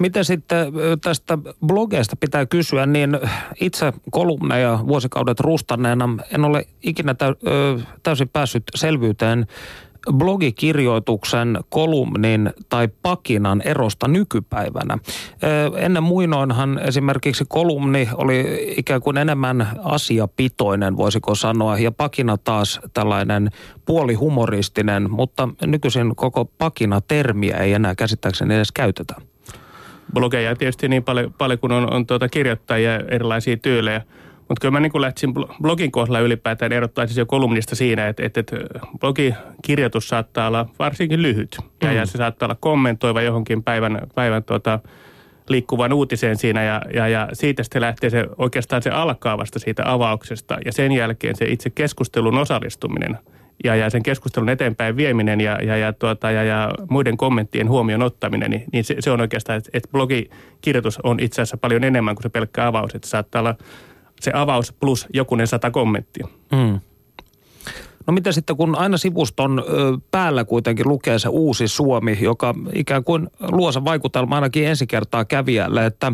[SPEAKER 2] Miten sitten tästä blogeista pitää kysyä, niin itse kolumneja vuosikaudet rustanneena en ole ikinä täysin päässyt selvyyteen blogikirjoituksen, kolumnin tai pakinan erosta nykypäivänä. Ennen muinoinhan esimerkiksi kolumni oli ikään kuin enemmän asiapitoinen, voisiko sanoa, ja pakina taas tällainen puolihumoristinen, mutta nykyisin koko pakina-termiä ei enää käsittääkseni edes käytetä.
[SPEAKER 4] Blogeja tietysti niin paljon, paljon kun on, on tuota kirjoittajia erilaisia tyylejä – mutta kyllä mä niin lähtisin blogin kohdalla ylipäätään erottaisin jo kolumnista siinä, että, että, että blogikirjoitus saattaa olla varsinkin lyhyt. Ja, mm. ja se saattaa olla kommentoiva johonkin päivän, päivän tuota, liikkuvan uutiseen siinä ja, ja, ja siitä sitten lähtee se oikeastaan se alkaa vasta siitä avauksesta ja sen jälkeen se itse keskustelun osallistuminen ja, ja sen keskustelun eteenpäin vieminen ja, ja, ja, tuota, ja, ja muiden kommenttien huomioon ottaminen, niin, niin se, se on oikeastaan, että, että blogikirjoitus on itse asiassa paljon enemmän kuin se pelkkä avaus, että saattaa olla se avaus plus jokunen sata kommenttia. Mm.
[SPEAKER 2] No mitä sitten, kun aina sivuston päällä kuitenkin lukee se uusi Suomi, joka ikään kuin luo se vaikutelma ainakin ensi kertaa kävijälle, että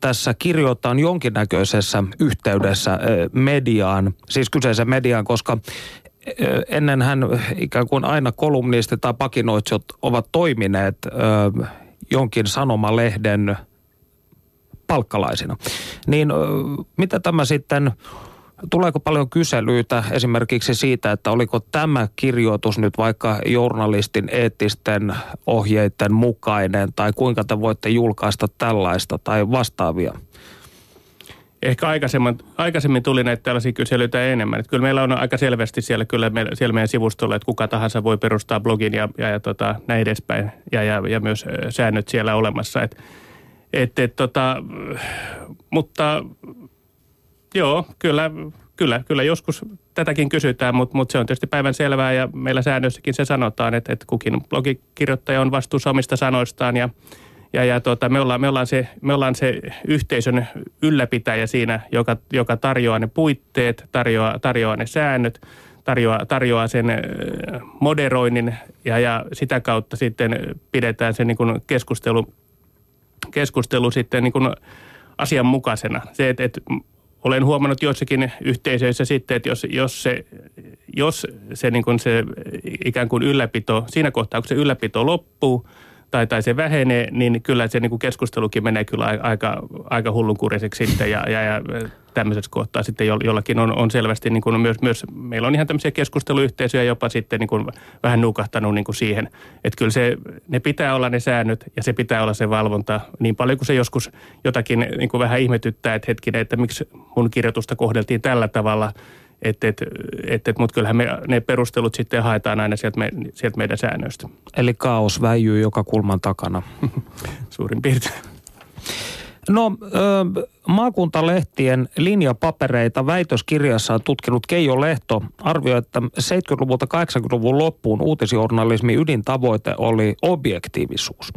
[SPEAKER 2] tässä kirjoittaa jonkinnäköisessä yhteydessä mediaan, siis kyseisen mediaan, koska ennen hän ikään kuin aina kolumnistit tai pakinoitsijat ovat toimineet jonkin sanomalehden palkkalaisina. Niin mitä tämä sitten, tuleeko paljon kyselyitä esimerkiksi siitä, että oliko tämä kirjoitus nyt vaikka journalistin eettisten ohjeiden mukainen tai kuinka te voitte julkaista tällaista tai vastaavia?
[SPEAKER 4] ehkä aikaisemmin, aikaisemmin tuli näitä tällaisia kyselyitä enemmän. Että kyllä meillä on aika selvästi siellä, kyllä me, siellä meidän sivustolla, että kuka tahansa voi perustaa blogin ja, ja, ja tota, näin edespäin. Ja, ja, ja myös säännöt siellä olemassa. Et, et, et, tota, mutta joo, kyllä, kyllä, kyllä joskus tätäkin kysytään, mutta, mutta se on tietysti päivän selvää ja meillä säännössäkin se sanotaan, että, että kukin blogikirjoittaja on vastuussa omista sanoistaan ja ja, ja tota, me, ollaan, me, ollaan se, me ollaan se yhteisön ylläpitäjä siinä, joka, joka tarjoaa ne puitteet, tarjoaa, tarjoaa ne säännöt, tarjoaa, tarjoaa sen moderoinnin ja, ja sitä kautta sitten pidetään se niin keskustelu, keskustelu sitten niin kuin asianmukaisena. Se, että, että olen huomannut joissakin yhteisöissä sitten, että jos, jos se, jos se, niin kuin se ikään kuin ylläpito, siinä kohtaa kun se ylläpito loppuu, tai, tai se vähenee, niin kyllä se niin kuin keskustelukin menee kyllä aika, aika hullunkuriseksi sitten ja, ja, ja tämmöisessä kohtaa sitten jollakin on, on selvästi niin kuin myös, myös, meillä on ihan tämmöisiä keskusteluyhteisöjä jopa sitten niin kuin vähän nukahtanut niin kuin siihen, että kyllä se, ne pitää olla ne säännöt ja se pitää olla se valvonta niin paljon kuin se joskus jotakin niin kuin vähän ihmetyttää, että hetkinen, että miksi mun kirjoitusta kohdeltiin tällä tavalla – et, et, et, et, Mutta kyllähän me ne perustelut sitten haetaan aina sieltä, me, sieltä meidän säännöistä.
[SPEAKER 2] Eli kaos väijyy joka kulman takana.
[SPEAKER 4] Suurin piirtein.
[SPEAKER 2] No, maakuntalehtien linjapapereita väitöskirjassaan tutkinut Keijo Lehto arvioi, että 70-luvulta 80-luvun loppuun uutisjournalismin ydintavoite oli objektiivisuus.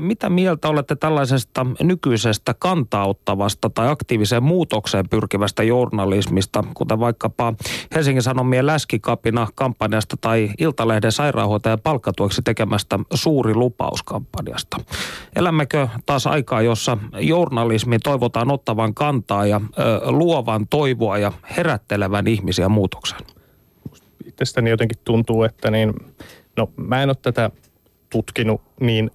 [SPEAKER 2] Mitä mieltä olette tällaisesta nykyisestä kantauttavasta tai aktiiviseen muutokseen pyrkivästä journalismista, kuten vaikkapa Helsingin Sanomien läskikapina kampanjasta tai Iltalehden sairaanhoitajan palkkatueksi tekemästä suuri lupauskampanjasta? Elämmekö taas aikaa, jossa journalismi toivotaan ottavan kantaa ja ö, luovan toivoa ja herättelevän ihmisiä muutokseen?
[SPEAKER 3] Itsestäni jotenkin tuntuu, että niin, no mä en ole tätä tutkinut, niin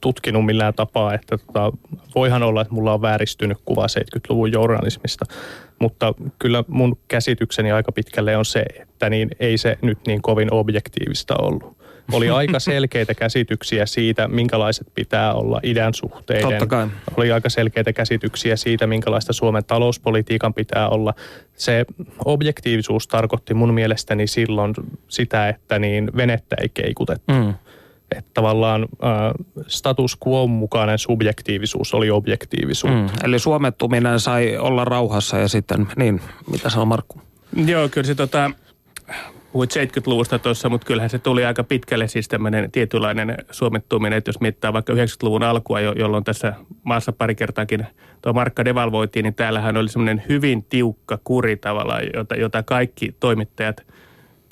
[SPEAKER 3] tutkinut millään tapaa, että tota, voihan olla, että mulla on vääristynyt kuva 70-luvun journalismista, mutta kyllä mun käsitykseni aika pitkälle on se, että niin ei se nyt niin kovin objektiivista ollut oli aika selkeitä käsityksiä siitä, minkälaiset pitää olla idän suhteiden.
[SPEAKER 2] Totta kai.
[SPEAKER 3] Oli aika selkeitä käsityksiä siitä, minkälaista Suomen talouspolitiikan pitää olla. Se objektiivisuus tarkoitti mun mielestäni silloin sitä, että niin venettä ei keikutettu. Mm. Että tavallaan äh, status quo mukainen subjektiivisuus oli objektiivisuus. Mm.
[SPEAKER 2] Eli suomettuminen sai olla rauhassa ja sitten, niin, mitä sanoo Markku?
[SPEAKER 4] Joo, kyllä se tota, puhuit 70-luvusta tuossa, mutta kyllähän se tuli aika pitkälle siis tämmöinen tietynlainen suomettuminen, että jos mietitään vaikka 90-luvun alkua, jolloin tässä maassa pari kertaakin tuo markka devalvoitiin, niin täällähän oli semmoinen hyvin tiukka kuri tavallaan, jota, jota kaikki toimittajat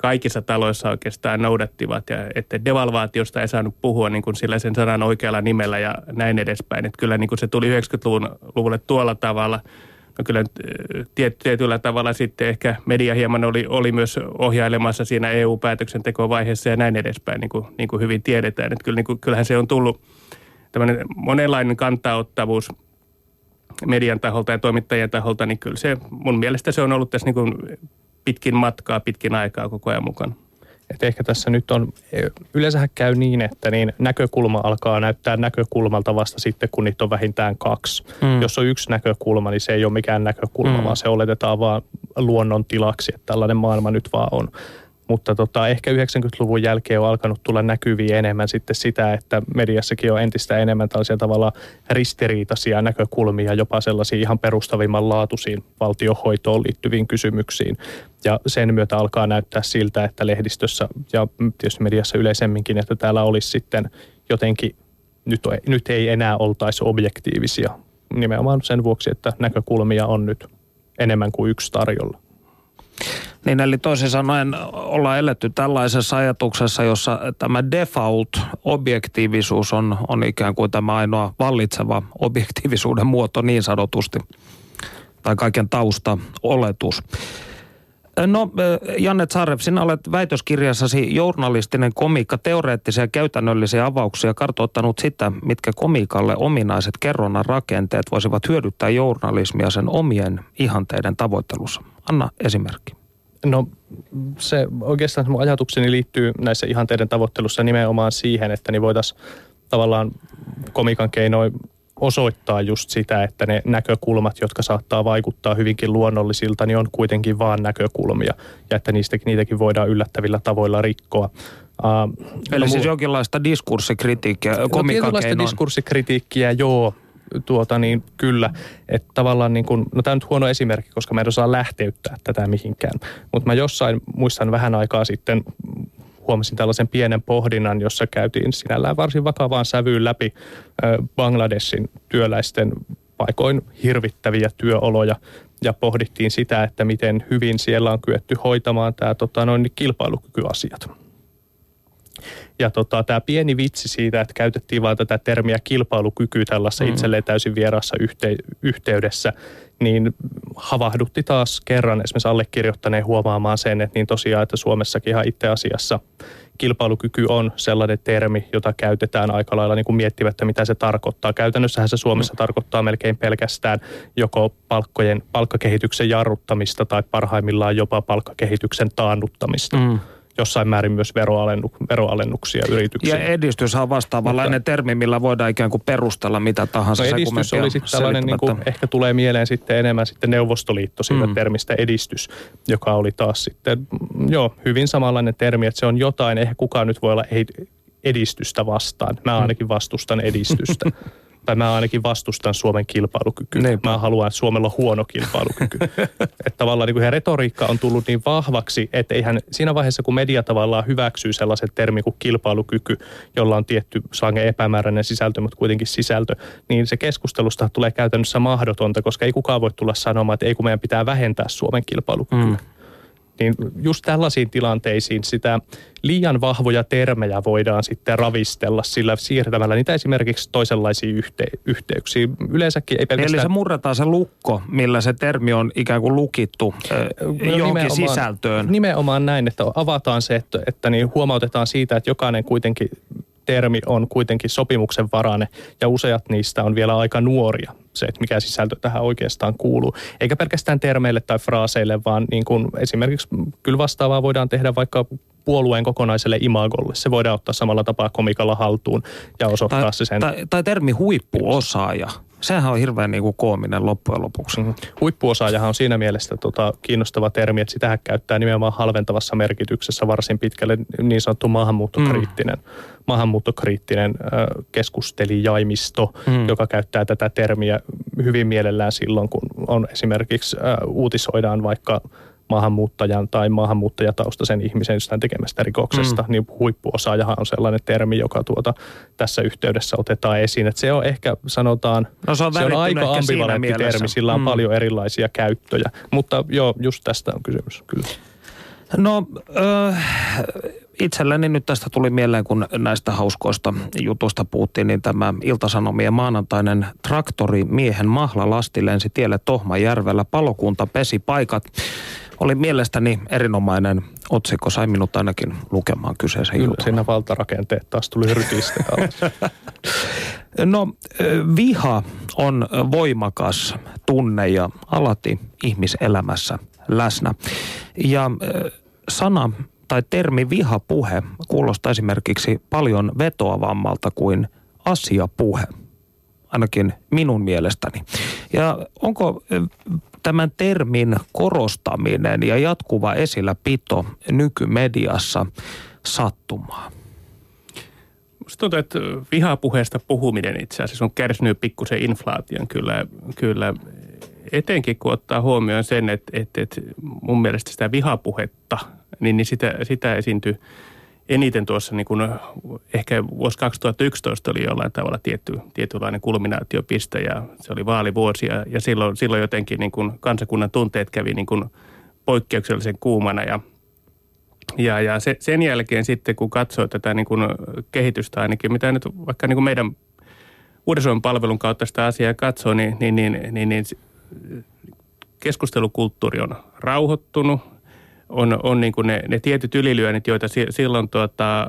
[SPEAKER 4] kaikissa taloissa oikeastaan noudattivat, ja että devalvaatiosta ei saanut puhua niin kuin sillä sen sanan oikealla nimellä ja näin edespäin. Että kyllä niin kuin se tuli 90-luvulle tuolla tavalla – no kyllä äh, tiet, tietyllä tavalla sitten ehkä media hieman oli, oli myös ohjailemassa siinä EU-päätöksentekovaiheessa ja näin edespäin, niin kuin, niin kuin hyvin tiedetään. Että kyllä, niin kuin, kyllähän se on tullut tämmöinen monenlainen kantaottavuus median taholta ja toimittajien taholta, niin kyllä se mun mielestä se on ollut tässä niin kuin pitkin matkaa, pitkin aikaa koko ajan mukana.
[SPEAKER 3] Et ehkä tässä nyt on, yleensähän käy niin, että niin näkökulma alkaa näyttää näkökulmalta vasta sitten, kun niitä on vähintään kaksi. Mm. Jos on yksi näkökulma, niin se ei ole mikään näkökulma, mm. vaan se oletetaan vaan luonnon tilaksi, että tällainen maailma nyt vaan on. Mutta tota, ehkä 90-luvun jälkeen on alkanut tulla näkyviä enemmän sitten sitä, että mediassakin on entistä enemmän tällaisia tavalla ristiriitaisia näkökulmia, jopa sellaisia ihan perustavimman laatuisiin valtiohoitoon liittyviin kysymyksiin. Ja sen myötä alkaa näyttää siltä, että lehdistössä ja tietysti mediassa yleisemminkin, että täällä olisi sitten jotenkin, nyt, nyt ei enää oltaisi objektiivisia nimenomaan sen vuoksi, että näkökulmia on nyt enemmän kuin yksi tarjolla.
[SPEAKER 2] Niin eli toisin sanoen ollaan eletty tällaisessa ajatuksessa, jossa tämä default-objektiivisuus on, on ikään kuin tämä ainoa vallitseva objektiivisuuden muoto niin sanotusti. Tai kaiken tausta oletus. No, Janne Tsarev, sinä olet väitöskirjassasi journalistinen komiikka, teoreettisia ja käytännöllisiä avauksia kartoittanut sitä, mitkä komiikalle ominaiset kerronnan rakenteet voisivat hyödyttää journalismia sen omien ihanteiden tavoittelussa. Anna esimerkki.
[SPEAKER 3] No se oikeastaan mun ajatukseni liittyy näissä ihanteiden tavoittelussa nimenomaan siihen, että niin voitaisiin tavallaan komikan keinoin osoittaa just sitä, että ne näkökulmat, jotka saattaa vaikuttaa hyvinkin luonnollisilta, niin on kuitenkin vaan näkökulmia ja että niistäkin, niitäkin voidaan yllättävillä tavoilla rikkoa.
[SPEAKER 2] Uh, Eli no, siis jonkinlaista diskurssikritiikkiä, no,
[SPEAKER 3] tietynlaista diskurssikritiikkiä, joo, tuota niin kyllä, että tavallaan niin kuin, no tämä on nyt huono esimerkki, koska mä en osaa lähteyttää tätä mihinkään, mutta mä jossain muistan vähän aikaa sitten huomasin tällaisen pienen pohdinnan, jossa käytiin sinällään varsin vakavaan sävyyn läpi Bangladesin työläisten paikoin hirvittäviä työoloja ja pohdittiin sitä, että miten hyvin siellä on kyetty hoitamaan tämä tota, noin kilpailukykyasiat. Ja tota, tämä pieni vitsi siitä, että käytettiin vain tätä termiä kilpailukyky tällaisessa mm. itselleen täysin vierassa yhte- yhteydessä, niin havahdutti taas kerran esimerkiksi allekirjoittaneen huomaamaan sen, että niin tosiaan, että Suomessakin ihan itse asiassa kilpailukyky on sellainen termi, jota käytetään aika lailla niin kuin miettimättä, mitä se tarkoittaa. Käytännössähän se Suomessa mm. tarkoittaa melkein pelkästään joko palkkojen, palkkakehityksen jarruttamista tai parhaimmillaan jopa palkkakehityksen taannuttamista. Mm jossain määrin myös veroalennu, veroalennuksia yrityksiin.
[SPEAKER 2] Ja edistys on vastaavanlainen Mutta, termi, millä voidaan ikään kuin perustella mitä tahansa.
[SPEAKER 3] No edistys oli sitten tällainen, niin kuin, ehkä tulee mieleen sitten enemmän sitten Neuvostoliitto siitä mm. termistä edistys, joka oli taas sitten, joo, hyvin samanlainen termi, että se on jotain, eihän kukaan nyt voi olla edistystä vastaan. Mä mm. ainakin vastustan edistystä. tai mä ainakin vastustan Suomen kilpailukykyä. Neipä. Mä haluan, että Suomella on huono kilpailukyky. että tavallaan niin kuin retoriikka on tullut niin vahvaksi, että eihän siinä vaiheessa, kun media tavallaan hyväksyy sellaisen termin kuin kilpailukyky, jolla on tietty sange epämääräinen sisältö, mutta kuitenkin sisältö, niin se keskustelusta tulee käytännössä mahdotonta, koska ei kukaan voi tulla sanomaan, että ei kun meidän pitää vähentää Suomen kilpailukykyä. Mm niin just tällaisiin tilanteisiin sitä liian vahvoja termejä voidaan sitten ravistella sillä siirtämällä niitä esimerkiksi toisenlaisiin yhte- yhteyksiin. Yleensäkin ei pelkästään...
[SPEAKER 2] Eli se murretaan se lukko, millä se termi on ikään kuin lukittu no, johonkin sisältöön.
[SPEAKER 3] Nimenomaan näin, että avataan se, että, että niin huomautetaan siitä, että jokainen kuitenkin termi on kuitenkin sopimuksen varainen ja useat niistä on vielä aika nuoria se, että mikä sisältö tähän oikeastaan kuuluu. Eikä pelkästään termeille tai fraaseille, vaan niin kuin esimerkiksi kyllä vastaavaa voidaan tehdä vaikka puolueen kokonaiselle imagolle. Se voidaan ottaa samalla tapaa komikalla haltuun ja osoittaa
[SPEAKER 2] tai,
[SPEAKER 3] se sen.
[SPEAKER 2] Tai, tai termi huippuosaaja. Sehän on hirveän niin kuin koominen loppujen lopuksi. Mm-hmm.
[SPEAKER 3] Huippuosaajahan on siinä mielessä tota, kiinnostava termi, että sitä käyttää nimenomaan halventavassa merkityksessä varsin pitkälle niin sanottu maahanmuuttokriittinen, mm. maahanmuuttokriittinen äh, keskustelijaimisto, mm. joka käyttää tätä termiä hyvin mielellään silloin, kun on esimerkiksi äh, uutisoidaan vaikka – maahanmuuttajan tai maahanmuuttajataustaisen ihmisen jostain tekemästä rikoksesta, mm. niin huippuosaajahan on sellainen termi, joka tuota, tässä yhteydessä otetaan esiin. Että se on ehkä, sanotaan,
[SPEAKER 2] no se on,
[SPEAKER 3] se on aika ambivalentti termi, sillä on mm. paljon erilaisia käyttöjä. Mutta joo, just tästä on kysymys, kyllä.
[SPEAKER 2] No, äh, itselleni nyt tästä tuli mieleen, kun näistä hauskoista jutusta puhuttiin, niin tämä Iltasanomien maanantainen traktori miehen mahla lasti lensi tielle Tohmajärvellä. Palokunta pesi paikat oli mielestäni erinomainen otsikko, sai minut ainakin lukemaan kyseisen jutun.
[SPEAKER 3] siinä valtarakenteet taas tuli rytistä
[SPEAKER 2] No, viha on voimakas tunne ja alati ihmiselämässä läsnä. Ja sana tai termi vihapuhe kuulostaa esimerkiksi paljon vetoavammalta kuin asiapuhe ainakin minun mielestäni. Ja onko tämän termin korostaminen ja jatkuva esilläpito nykymediassa sattumaa?
[SPEAKER 4] Musta tuntuu, että vihapuheesta puhuminen itse asiassa on kärsinyt pikkusen inflaation kyllä, kyllä etenkin kun ottaa huomioon sen, että, että, että mun mielestä sitä vihapuhetta, niin, niin sitä, sitä esiintyy eniten tuossa niin kuin, ehkä vuosi 2011 oli jollain tavalla tietty, tietynlainen kulminaatiopiste ja se oli vaalivuosi ja, ja silloin, silloin jotenkin niin kuin kansakunnan tunteet kävi niin kuin poikkeuksellisen kuumana ja ja, ja se, sen jälkeen sitten, kun katsoo tätä niin kuin kehitystä ainakin, mitä nyt vaikka niin kuin meidän Uuden palvelun kautta sitä asiaa katsoo, niin, niin, niin, niin, niin keskustelukulttuuri on rauhoittunut on, on niin kuin ne, ne tietyt ylilyönnit, joita si, silloin tuota,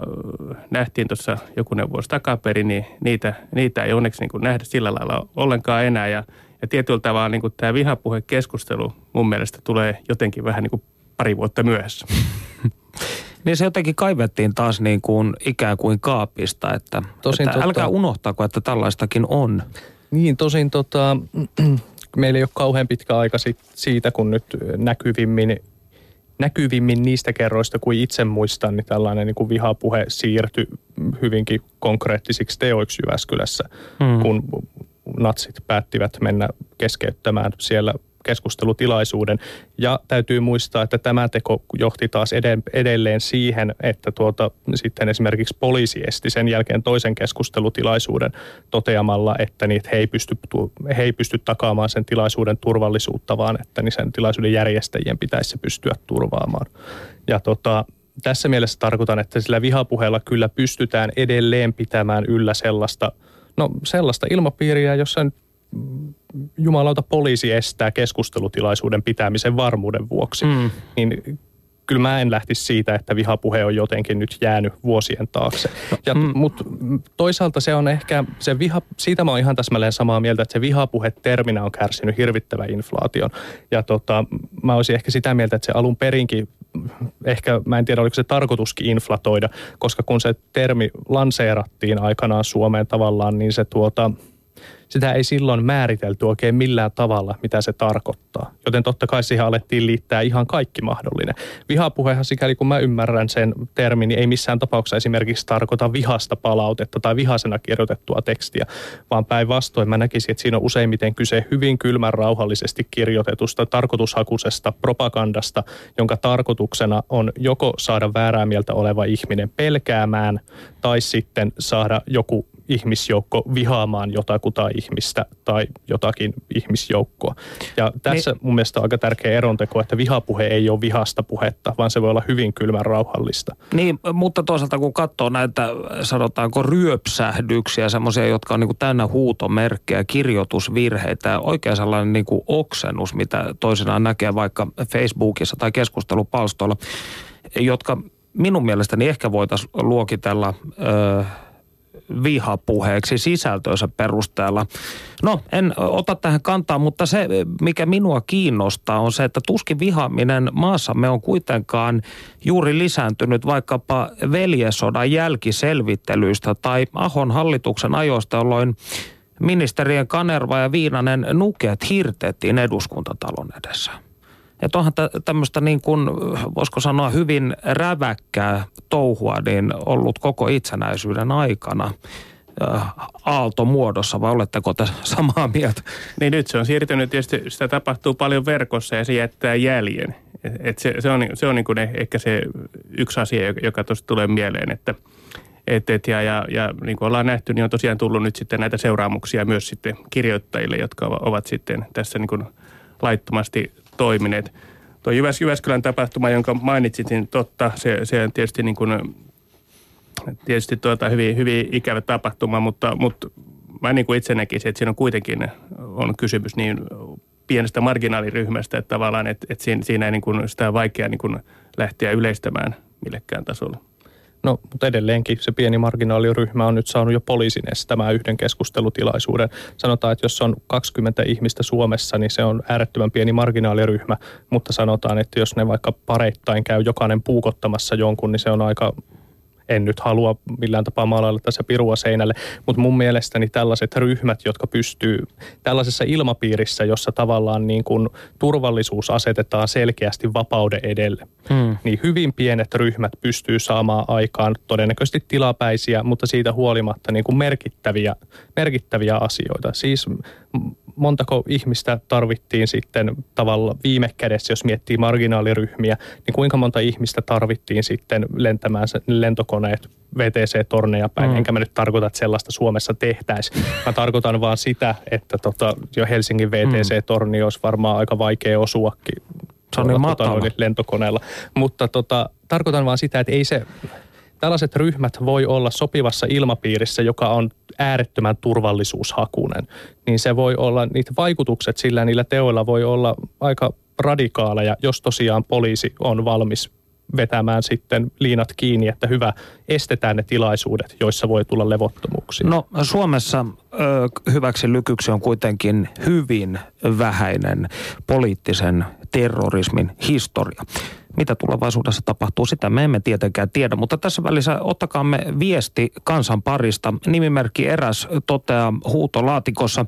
[SPEAKER 4] nähtiin tuossa jokunen vuosi takaperin, niin niitä, niitä ei onneksi niin kuin nähdä sillä lailla ollenkaan enää. Ja, ja tietyllä tavalla niin kuin tämä vihapuhekeskustelu mun mielestä tulee jotenkin vähän niin kuin pari vuotta myöhässä.
[SPEAKER 2] Niin se jotenkin kaivettiin taas niin kuin ikään kuin kaapista, että, Tosin että totta, älkää unohtako, että tällaistakin on.
[SPEAKER 3] Niin, tosin tota, meillä ei ole kauhean pitkä aika siitä, kun nyt näkyvimmin näkyvimmin niistä kerroista, kuin itse muistan, niin tällainen niin kuin vihapuhe siirtyi hyvinkin konkreettisiksi teoiksi Jyväskylässä, hmm. kun natsit päättivät mennä keskeyttämään siellä keskustelutilaisuuden. Ja täytyy muistaa, että tämä teko johti taas edelleen siihen, että tuota, sitten esimerkiksi poliisi esti sen jälkeen toisen keskustelutilaisuuden toteamalla, että niitä he, ei pysty, he ei pysty takaamaan sen tilaisuuden turvallisuutta, vaan että niin sen tilaisuuden järjestäjien pitäisi se pystyä turvaamaan. Ja tota, tässä mielessä tarkoitan, että sillä vihapuheella kyllä pystytään edelleen pitämään yllä sellaista, no sellaista ilmapiiriä, jossa jumalauta poliisi estää keskustelutilaisuuden pitämisen varmuuden vuoksi, mm. niin kyllä mä en lähtisi siitä, että vihapuhe on jotenkin nyt jäänyt vuosien taakse. Ja, mm. Mutta toisaalta se on ehkä, se viha, siitä mä oon ihan täsmälleen samaa mieltä, että se vihapuhe-terminä on kärsinyt hirvittävän inflaation. Ja tota, mä olisin ehkä sitä mieltä, että se alun perinkin, ehkä mä en tiedä oliko se tarkoituskin inflatoida, koska kun se termi lanseerattiin aikanaan Suomeen tavallaan, niin se tuota – sitä ei silloin määritelty oikein millään tavalla, mitä se tarkoittaa. Joten totta kai siihen alettiin liittää ihan kaikki mahdollinen. Vihapuhehan, sikäli kun mä ymmärrän sen termin, niin ei missään tapauksessa esimerkiksi tarkoita vihasta palautetta tai vihasena kirjoitettua tekstiä, vaan päinvastoin mä näkisin, että siinä on useimmiten kyse hyvin kylmän rauhallisesti kirjoitetusta tarkoitushakusesta propagandasta, jonka tarkoituksena on joko saada väärää mieltä oleva ihminen pelkäämään tai sitten saada joku ihmisjoukko vihaamaan jotakuta ihmistä tai jotakin ihmisjoukkoa. Ja tässä Me... mun mielestä on aika tärkeä eronteko, että vihapuhe ei ole vihasta puhetta, vaan se voi olla hyvin kylmän rauhallista.
[SPEAKER 2] Niin, mutta toisaalta kun katsoo näitä, sanotaanko ryöpsähdyksiä, semmoisia, jotka on niin kuin täynnä huutomerkkejä, kirjoitusvirheitä, oikein sellainen niin kuin oksennus, mitä toisinaan näkee vaikka Facebookissa tai keskustelupalstoilla, jotka minun mielestäni ehkä voitaisiin luokitella... Öö, vihapuheeksi sisältöönsä perusteella. No, en ota tähän kantaa, mutta se, mikä minua kiinnostaa, on se, että tuskin vihaaminen maassamme on kuitenkaan juuri lisääntynyt vaikkapa veljesodan jälkiselvittelyistä tai Ahon hallituksen ajoista, jolloin ministerien Kanerva ja Viinanen nukeet hirtettiin eduskuntatalon edessä. Että onhan tämmöistä niin kuin, voisiko sanoa hyvin räväkkää touhua niin ollut koko itsenäisyyden aikana aalto muodossa, vai oletteko te samaa mieltä?
[SPEAKER 4] Niin nyt se on siirtynyt, tietysti sitä tapahtuu paljon verkossa ja se jättää jäljen. Et se, se on, se on niin kuin ehkä se yksi asia, joka tuosta tulee mieleen, että et, et, ja, ja, ja niin kuin ollaan nähty, niin on tosiaan tullut nyt sitten näitä seuraamuksia myös sitten kirjoittajille, jotka ovat sitten tässä niin kuin laittomasti toimineet. Tuo Jyväs, Jyväskylän tapahtuma, jonka mainitsit, niin totta, se, se on tietysti, niin kuin, tietysti tuota hyvin, hyvin ikävä tapahtuma, mutta, mutta mä niin kuin itse näkisin, että siinä on kuitenkin on kysymys niin pienestä marginaaliryhmästä, että tavallaan että, että siinä, siinä ei niin kuin sitä vaikea niin kuin lähteä yleistämään millekään tasolla.
[SPEAKER 3] No, mutta edelleenkin se pieni marginaaliryhmä on nyt saanut jo poliisin estämään yhden keskustelutilaisuuden. Sanotaan, että jos on 20 ihmistä Suomessa, niin se on äärettömän pieni marginaaliryhmä, mutta sanotaan, että jos ne vaikka pareittain käy jokainen puukottamassa jonkun, niin se on aika en nyt halua millään tapaa maalailla tässä pirua seinälle, mutta mun mielestäni tällaiset ryhmät, jotka pystyy tällaisessa ilmapiirissä, jossa tavallaan niin kuin turvallisuus asetetaan selkeästi vapauden edelle, hmm. niin hyvin pienet ryhmät pystyy saamaan aikaan todennäköisesti tilapäisiä, mutta siitä huolimatta niin kuin merkittäviä, merkittäviä asioita. Siis montako ihmistä tarvittiin sitten tavalla viime kädessä, jos miettii marginaaliryhmiä, niin kuinka monta ihmistä tarvittiin sitten lentämään lentokoneet VTC-torneja päin. Mm. Enkä mä nyt tarkoita, että sellaista Suomessa tehtäisiin. Mä tarkoitan vaan sitä, että tota, jo Helsingin VTC-torni olisi varmaan aika vaikea osuakin
[SPEAKER 2] se on niin tota,
[SPEAKER 3] lentokoneella. Mutta tota, tarkoitan vaan sitä, että ei se tällaiset ryhmät voi olla sopivassa ilmapiirissä, joka on äärettömän turvallisuushakunen, niin se voi olla, niitä vaikutukset sillä niillä teoilla voi olla aika radikaaleja, jos tosiaan poliisi on valmis vetämään sitten liinat kiinni, että hyvä, estetään ne tilaisuudet, joissa voi tulla levottomuuksia.
[SPEAKER 2] No Suomessa ö, hyväksi lykyksi on kuitenkin hyvin vähäinen poliittisen terrorismin historia. Mitä tulevaisuudessa tapahtuu, sitä me emme tietenkään tiedä. Mutta tässä välissä ottakaamme viesti kansan parista. Nimimerkki eräs toteaa huutolaatikossa.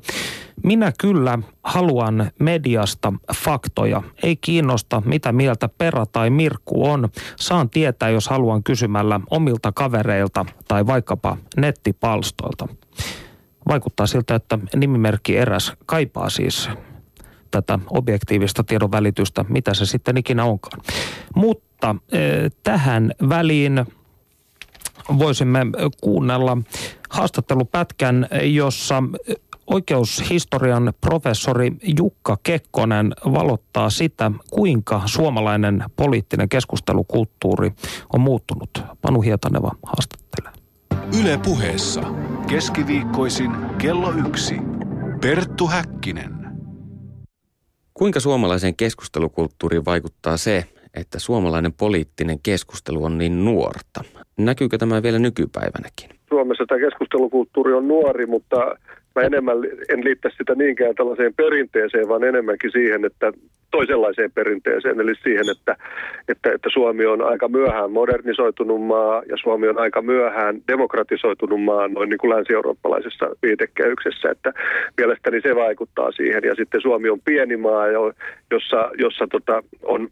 [SPEAKER 2] Minä kyllä haluan mediasta faktoja. Ei kiinnosta, mitä mieltä perä tai mirkku on. Saan tietää, jos haluan kysymällä omilta kavereilta tai vaikkapa nettipalstoilta. Vaikuttaa siltä, että nimimerkki eräs kaipaa siis tätä objektiivista tiedon välitystä, mitä se sitten ikinä onkaan. Mutta eh, tähän väliin voisimme kuunnella haastattelupätkän, jossa oikeushistorian professori Jukka Kekkonen valottaa sitä, kuinka suomalainen poliittinen keskustelukulttuuri on muuttunut. Panu Hietaneva haastattelee.
[SPEAKER 1] Yle puheessa keskiviikkoisin kello yksi. Perttu Häkkinen.
[SPEAKER 5] Kuinka suomalaiseen keskustelukulttuuriin vaikuttaa se, että suomalainen poliittinen keskustelu on niin nuorta? Näkyykö tämä vielä nykypäivänäkin?
[SPEAKER 7] Suomessa tämä keskustelukulttuuri on nuori, mutta mä enemmän en liittäisi sitä niinkään tällaiseen perinteeseen, vaan enemmänkin siihen, että toisenlaiseen perinteeseen, eli siihen, että, että, että Suomi on aika myöhään modernisoitunut maa ja Suomi on aika myöhään demokratisoitunut maa noin niin kuin länsi-eurooppalaisessa viitekehyksessä, että mielestäni se vaikuttaa siihen. Ja sitten Suomi on pieni maa, jossa, jossa tota, on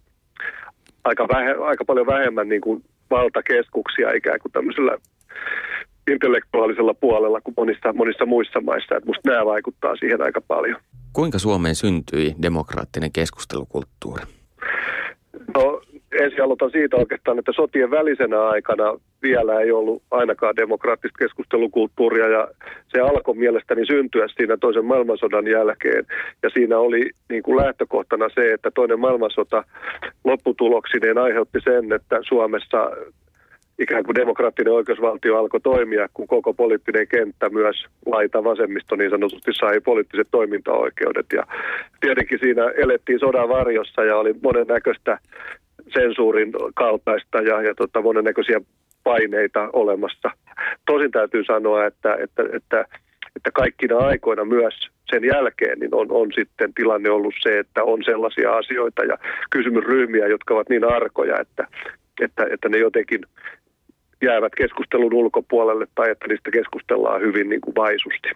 [SPEAKER 7] aika, vähe, aika paljon vähemmän niin kuin valtakeskuksia ikään kuin tämmöisellä intellektuaalisella puolella kuin monissa, monissa muissa maissa. Että musta nämä vaikuttaa siihen aika paljon.
[SPEAKER 5] Kuinka Suomeen syntyi demokraattinen keskustelukulttuuri?
[SPEAKER 7] No ensin aloitan siitä oikeastaan, että sotien välisenä aikana vielä ei ollut ainakaan demokraattista keskustelukulttuuria ja se alkoi mielestäni syntyä siinä toisen maailmansodan jälkeen. Ja siinä oli niin kuin lähtökohtana se, että toinen maailmansota lopputuloksineen aiheutti sen, että Suomessa ikään kuin demokraattinen oikeusvaltio alkoi toimia, kun koko poliittinen kenttä, myös laita vasemmisto niin sanotusti sai poliittiset toimintaoikeudet. Ja tietenkin siinä elettiin sodan varjossa ja oli monennäköistä sensuurin kaltaista ja, ja tota, monennäköisiä paineita olemassa. Tosin täytyy sanoa, että, että, että, että kaikkina aikoina myös sen jälkeen niin on, on sitten tilanne ollut se, että on sellaisia asioita ja kysymysryhmiä, jotka ovat niin arkoja, että, että, että ne jotenkin jäävät keskustelun ulkopuolelle tai että niistä keskustellaan hyvin niin kuin vaisusti.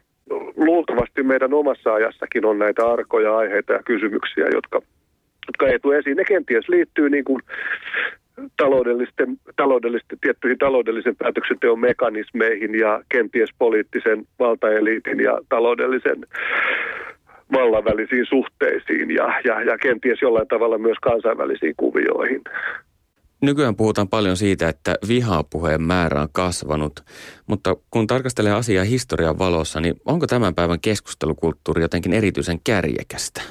[SPEAKER 7] Luultavasti meidän omassa ajassakin on näitä arkoja aiheita ja kysymyksiä, jotka, jotka ei tule esiin. Ne kenties liittyy niin kuin taloudellisten, taloudellisten, tiettyihin taloudellisen päätöksenteon mekanismeihin ja kenties poliittisen valtaeliitin ja taloudellisen vallan välisiin suhteisiin ja, ja, ja kenties jollain tavalla myös kansainvälisiin kuvioihin.
[SPEAKER 5] Nykyään puhutaan paljon siitä, että vihapuheen määrä on kasvanut, mutta kun tarkastelee asiaa historian valossa, niin onko tämän päivän keskustelukulttuuri jotenkin erityisen kärjekästä?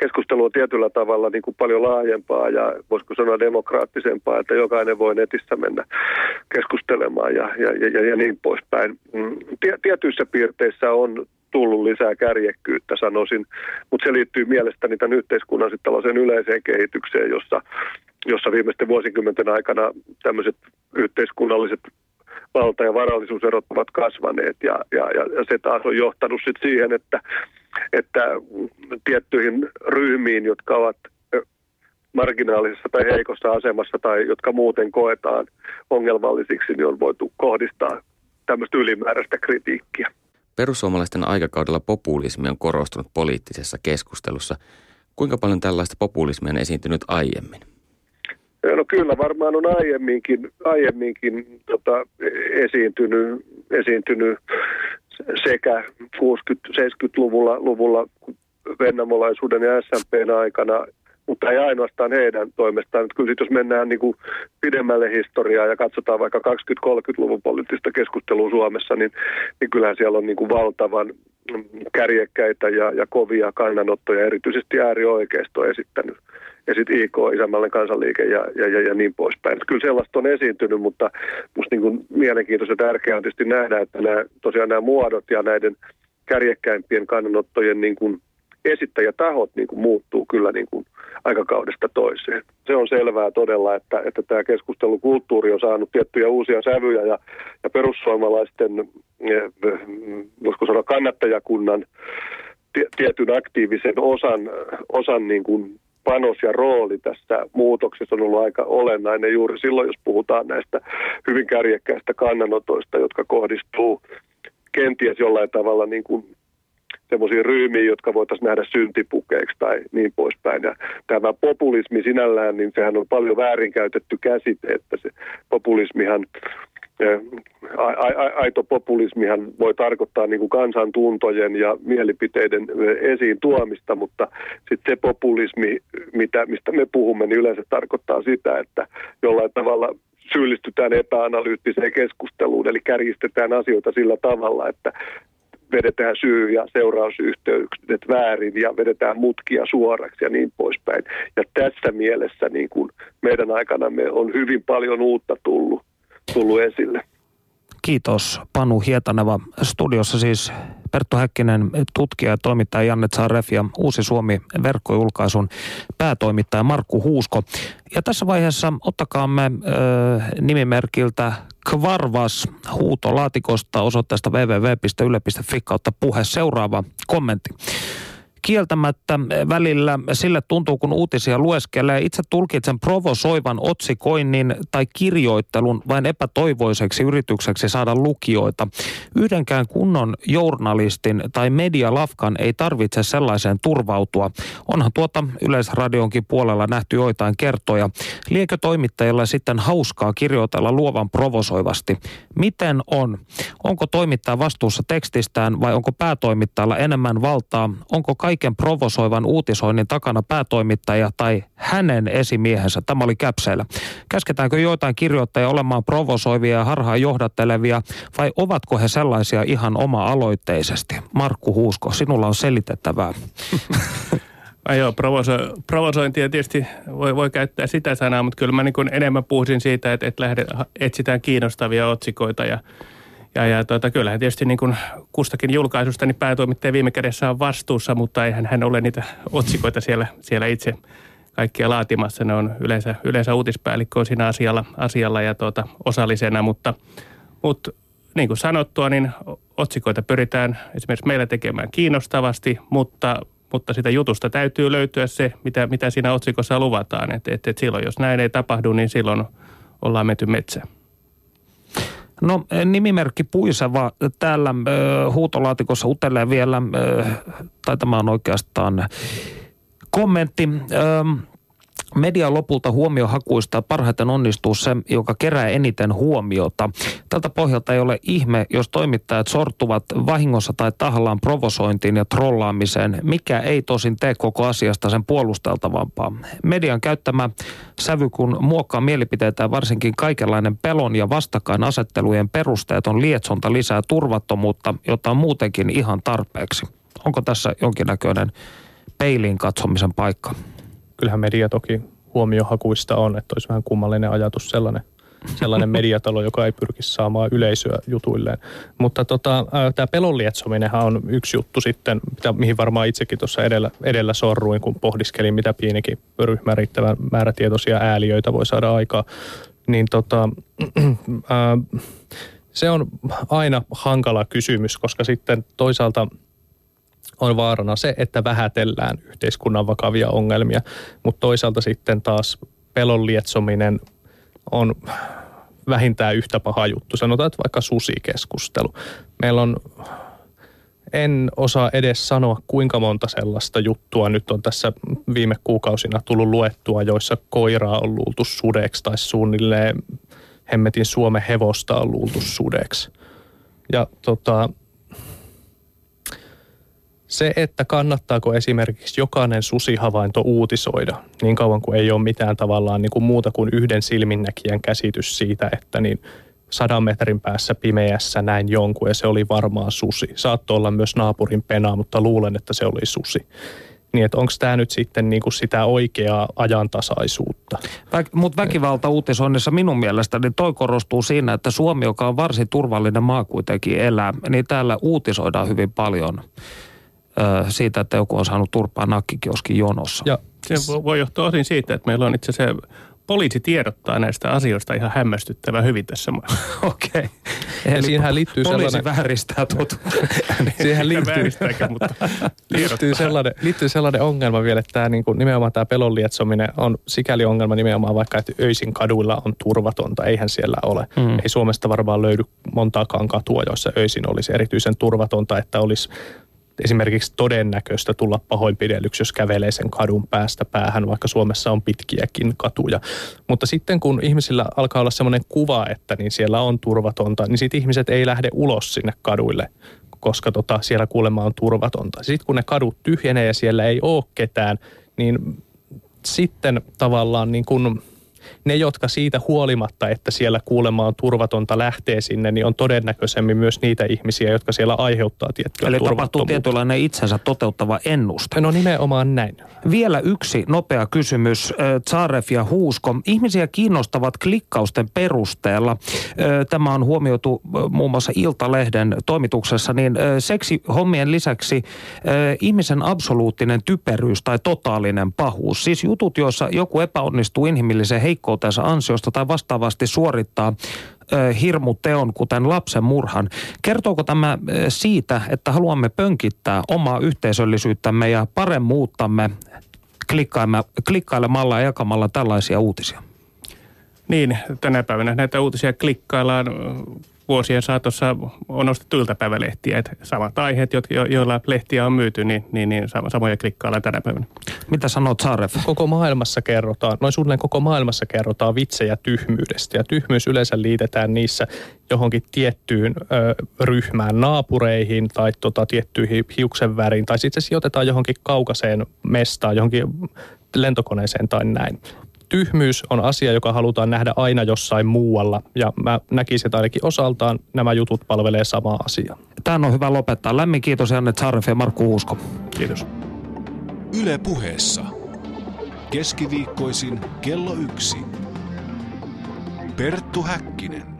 [SPEAKER 7] Keskustelu on tietyllä tavalla niin kuin paljon laajempaa ja voisiko sanoa demokraattisempaa, että jokainen voi netissä mennä keskustelemaan ja, ja, ja, ja niin poispäin. Mm, tietyissä piirteissä on tullut lisää kärjekkyyttä, sanoisin, mutta se liittyy mielestäni tämän yhteiskunnan sitten yleiseen kehitykseen, jossa jossa viimeisten vuosikymmenten aikana tämmöiset yhteiskunnalliset valta- ja varallisuuserot ovat kasvaneet ja, ja, ja se taas on johtanut sit siihen, että, että tiettyihin ryhmiin, jotka ovat marginaalisessa tai heikossa asemassa tai jotka muuten koetaan ongelmallisiksi, niin on voitu kohdistaa tämmöistä ylimääräistä kritiikkiä.
[SPEAKER 5] Perussuomalaisten aikakaudella populismi on korostunut poliittisessa keskustelussa. Kuinka paljon tällaista populismia on esiintynyt aiemmin?
[SPEAKER 7] No kyllä varmaan on aiemminkin, aiemminkin tota, esiintynyt, esiintynyt sekä 60-70-luvulla luvulla vennamolaisuuden ja SMPn aikana, mutta ei ainoastaan heidän toimestaan. Kyllä sit, jos mennään niin kuin pidemmälle historiaa ja katsotaan vaikka 20-30-luvun poliittista keskustelua Suomessa, niin, niin kyllähän siellä on niin kuin valtavan kärjekkäitä ja, ja kovia kannanottoja, erityisesti äärioikeisto esittänyt ja sitten IK, Isämallinen kansanliike ja, ja, ja, ja niin poispäin. Että kyllä sellaista on esiintynyt, mutta minusta niin mielenkiintoista ja tärkeää on tietysti nähdä, että nämä, tosiaan nämä muodot ja näiden kärjekkäimpien kannanottojen niin kuin esittäjätahot niin kuin muuttuu kyllä niin kuin aikakaudesta toiseen. Se on selvää todella, että, että tämä keskustelukulttuuri on saanut tiettyjä uusia sävyjä ja, ja perussuomalaisten, eh, voisiko sanoa kannattajakunnan tietyn aktiivisen osan, osan niin kuin panos ja rooli tässä muutoksessa on ollut aika olennainen juuri silloin, jos puhutaan näistä hyvin kärjekkäistä kannanotoista, jotka kohdistuu kenties jollain tavalla niin kuin semmoisiin ryhmiin, jotka voitaisiin nähdä syntipukeiksi tai niin poispäin. Ja tämä populismi sinällään, niin sehän on paljon väärinkäytetty käsite, että se populismihan aito populismihan voi tarkoittaa niin kuin kansantuntojen ja mielipiteiden esiin tuomista, mutta sitten se populismi, mitä, mistä me puhumme, niin yleensä tarkoittaa sitä, että jollain tavalla syyllistytään epäanalyyttiseen keskusteluun, eli kärjistetään asioita sillä tavalla, että vedetään syy- ja seurausyhteykset väärin ja vedetään mutkia suoraksi ja niin poispäin. Ja tässä mielessä niin kuin meidän aikanamme on hyvin paljon uutta tullut, tullut esille.
[SPEAKER 2] Kiitos Panu Hietaneva. Studiossa siis Perttu Häkkinen, tutkija ja toimittaja Janne Tsaref ja Uusi Suomi verkkojulkaisun päätoimittaja Markku Huusko. Ja tässä vaiheessa ottakaamme äh, nimimerkiltä Kvarvas huutolaatikosta osoitteesta www.yle.fi kautta puhe. Seuraava kommentti kieltämättä välillä sille tuntuu, kun uutisia lueskelee. Itse tulkitsen provosoivan otsikoinnin tai kirjoittelun vain epätoivoiseksi yritykseksi saada lukijoita. Yhdenkään kunnon journalistin tai medialafkan ei tarvitse sellaiseen turvautua. Onhan tuota Yleisradionkin puolella nähty joitain kertoja. Liekö toimittajilla sitten hauskaa kirjoitella luovan provosoivasti? Miten on? Onko toimittaja vastuussa tekstistään vai onko päätoimittajalla enemmän valtaa? Onko kaikki kaiken provosoivan uutisoinnin takana päätoimittaja tai hänen esimiehensä. Tämä oli käpseillä. Käsketäänkö joitain kirjoittajia olemaan provosoivia ja harhaan johdattelevia vai ovatko he sellaisia ihan oma-aloitteisesti? Markku Huusko, sinulla on selitettävää.
[SPEAKER 4] Ai joo, provoso, provosointia tietysti voi, voi käyttää sitä sanaa, mutta kyllä mä niin enemmän puhuisin siitä, että, että lähdet, etsitään kiinnostavia otsikoita ja ja, ja tuota, kyllähän tietysti niin kuin kustakin julkaisusta niin päätoimittaja viime kädessä on vastuussa, mutta eihän hän ole niitä otsikoita siellä, siellä itse kaikkia laatimassa. Ne on yleensä, yleensä uutispäällikkö on siinä asialla, asialla ja tuota, osallisena, mutta, mutta niin kuin sanottua, niin otsikoita pyritään esimerkiksi meillä tekemään kiinnostavasti, mutta, mutta sitä jutusta täytyy löytyä se, mitä, mitä siinä otsikossa luvataan. Et, et, et silloin, jos näin ei tapahdu, niin silloin ollaan menty metsään.
[SPEAKER 2] No nimimerkki Puiseva täällä äh, huutolaatikossa utelee vielä, äh, tai tämä on oikeastaan kommentti. Äh, Media lopulta huomiohakuista parhaiten onnistuu se, joka kerää eniten huomiota. Tältä pohjalta ei ole ihme, jos toimittajat sortuvat vahingossa tai tahallaan provosointiin ja trollaamiseen, mikä ei tosin tee koko asiasta sen puolusteltavampaa. Median käyttämä sävy, kun muokkaa mielipiteitä varsinkin kaikenlainen pelon ja vastakkainasettelujen perusteet on lietsonta lisää turvattomuutta, jota on muutenkin ihan tarpeeksi. Onko tässä jonkinnäköinen peiliin katsomisen paikka?
[SPEAKER 3] Kyllähän media toki huomiohakuista on, että olisi vähän kummallinen ajatus sellainen, sellainen mediatalo, joka ei pyrkisi saamaan yleisöä jutuilleen. Mutta tota, tämä pelon lietsominenhan on yksi juttu sitten, mitä, mihin varmaan itsekin tuossa edellä, edellä sorruin, kun pohdiskelin, mitä pienikin ryhmä riittävän määrätietoisia ääliöitä voi saada aikaa. Niin tota, äh, se on aina hankala kysymys, koska sitten toisaalta – on vaarana se, että vähätellään yhteiskunnan vakavia ongelmia, mutta toisaalta sitten taas pelon lietsominen on vähintään yhtä paha juttu. Sanotaan, että vaikka susikeskustelu. Meillä on, en osaa edes sanoa kuinka monta sellaista juttua nyt on tässä viime kuukausina tullut luettua, joissa koiraa on luultu sudeksi tai suunnilleen hemmetin Suomen hevosta on luultu sudeksi. Ja tota, se, että kannattaako esimerkiksi jokainen susihavainto uutisoida niin kauan kuin ei ole mitään tavallaan niin kuin muuta kuin yhden silminnäkijän käsitys siitä, että niin sadan metrin päässä pimeässä näin jonkun ja se oli varmaan susi. Saattoi olla myös naapurin penaa, mutta luulen, että se oli susi. Niin, että onko tämä nyt sitten niinku sitä oikeaa ajantasaisuutta?
[SPEAKER 2] Vä, Mutta väkivalta uutisoinnissa minun mielestäni niin toi korostuu siinä, että Suomi, joka on varsin turvallinen maa kuitenkin elää, niin täällä uutisoidaan hyvin paljon siitä, että joku on saanut turpaa nakkikioskin jonossa.
[SPEAKER 4] Ja se voi johtua osin siitä, että meillä on itse asiassa poliisi tiedottaa näistä asioista ihan hämmästyttävän hyvin tässä maassa.
[SPEAKER 2] Okei. Okay.
[SPEAKER 3] Eli siihenhän liittyy
[SPEAKER 2] poliisi
[SPEAKER 3] sellainen...
[SPEAKER 2] vääristää totu.
[SPEAKER 3] siihen liittyy,
[SPEAKER 4] mutta
[SPEAKER 3] liittyy, sellainen, liittyy sellainen ongelma vielä, että tämä, niin kuin, nimenomaan tämä pelon lietsominen on sikäli ongelma nimenomaan vaikka, että öisin kaduilla on turvatonta. Eihän siellä ole. Mm. Ei Suomesta varmaan löydy montaakaan katua, joissa öisin olisi erityisen turvatonta, että olisi esimerkiksi todennäköistä tulla pahoinpidellyksi, jos kävelee sen kadun päästä päähän, vaikka Suomessa on pitkiäkin katuja. Mutta sitten kun ihmisillä alkaa olla sellainen kuva, että niin siellä on turvatonta, niin sitten ihmiset ei lähde ulos sinne kaduille, koska tota, siellä kuulemma on turvatonta. Sitten kun ne kadut tyhjenee ja siellä ei ole ketään, niin sitten tavallaan niin kuin ne, jotka siitä huolimatta, että siellä kuulemma on turvatonta lähtee sinne, niin on todennäköisemmin myös niitä ihmisiä, jotka siellä aiheuttaa tiettyä
[SPEAKER 2] Eli tapahtuu tietynlainen itsensä toteuttava ennuste.
[SPEAKER 3] No nimenomaan näin.
[SPEAKER 2] Vielä yksi nopea kysymys. Tsaref ja Huusko. Ihmisiä kiinnostavat klikkausten perusteella. Tämä on huomioitu muun muassa Iltalehden toimituksessa, niin seksihommien lisäksi ihmisen absoluuttinen typeryys tai totaalinen pahuus. Siis jutut, joissa joku epäonnistuu inhimillisen heikkoutensa ansiosta tai vastaavasti suorittaa hirmuteon, kuten lapsen murhan. Kertooko tämä siitä, että haluamme pönkittää omaa yhteisöllisyyttämme ja paremmuuttamme klikkailemalla ja jakamalla tällaisia uutisia?
[SPEAKER 4] Niin, tänä päivänä näitä uutisia klikkaillaan vuosien saatossa on ostettu iltapäivälehtiä. Että samat aiheet, jo, joilla lehtiä on myyty, niin, niin, niin samoja klikkaillaan tänä päivänä.
[SPEAKER 2] Mitä sanot Saaref?
[SPEAKER 3] Koko maailmassa kerrotaan, noin suunnilleen koko maailmassa kerrotaan vitsejä tyhmyydestä. Ja tyhmyys yleensä liitetään niissä johonkin tiettyyn ö, ryhmään, naapureihin tai tota, tiettyihin hiuksen väriin. Tai sitten se sijoitetaan johonkin kaukaiseen mestaan, johonkin lentokoneeseen tai näin tyhmyys on asia, joka halutaan nähdä aina jossain muualla. Ja mä näkisin, että ainakin osaltaan nämä jutut palvelee samaa asiaa.
[SPEAKER 2] Tämä on hyvä lopettaa. Lämmin kiitos Janne Tsaref ja Markku Uusko.
[SPEAKER 3] Kiitos.
[SPEAKER 1] Yle puheessa. Keskiviikkoisin kello yksi. Perttu Häkkinen.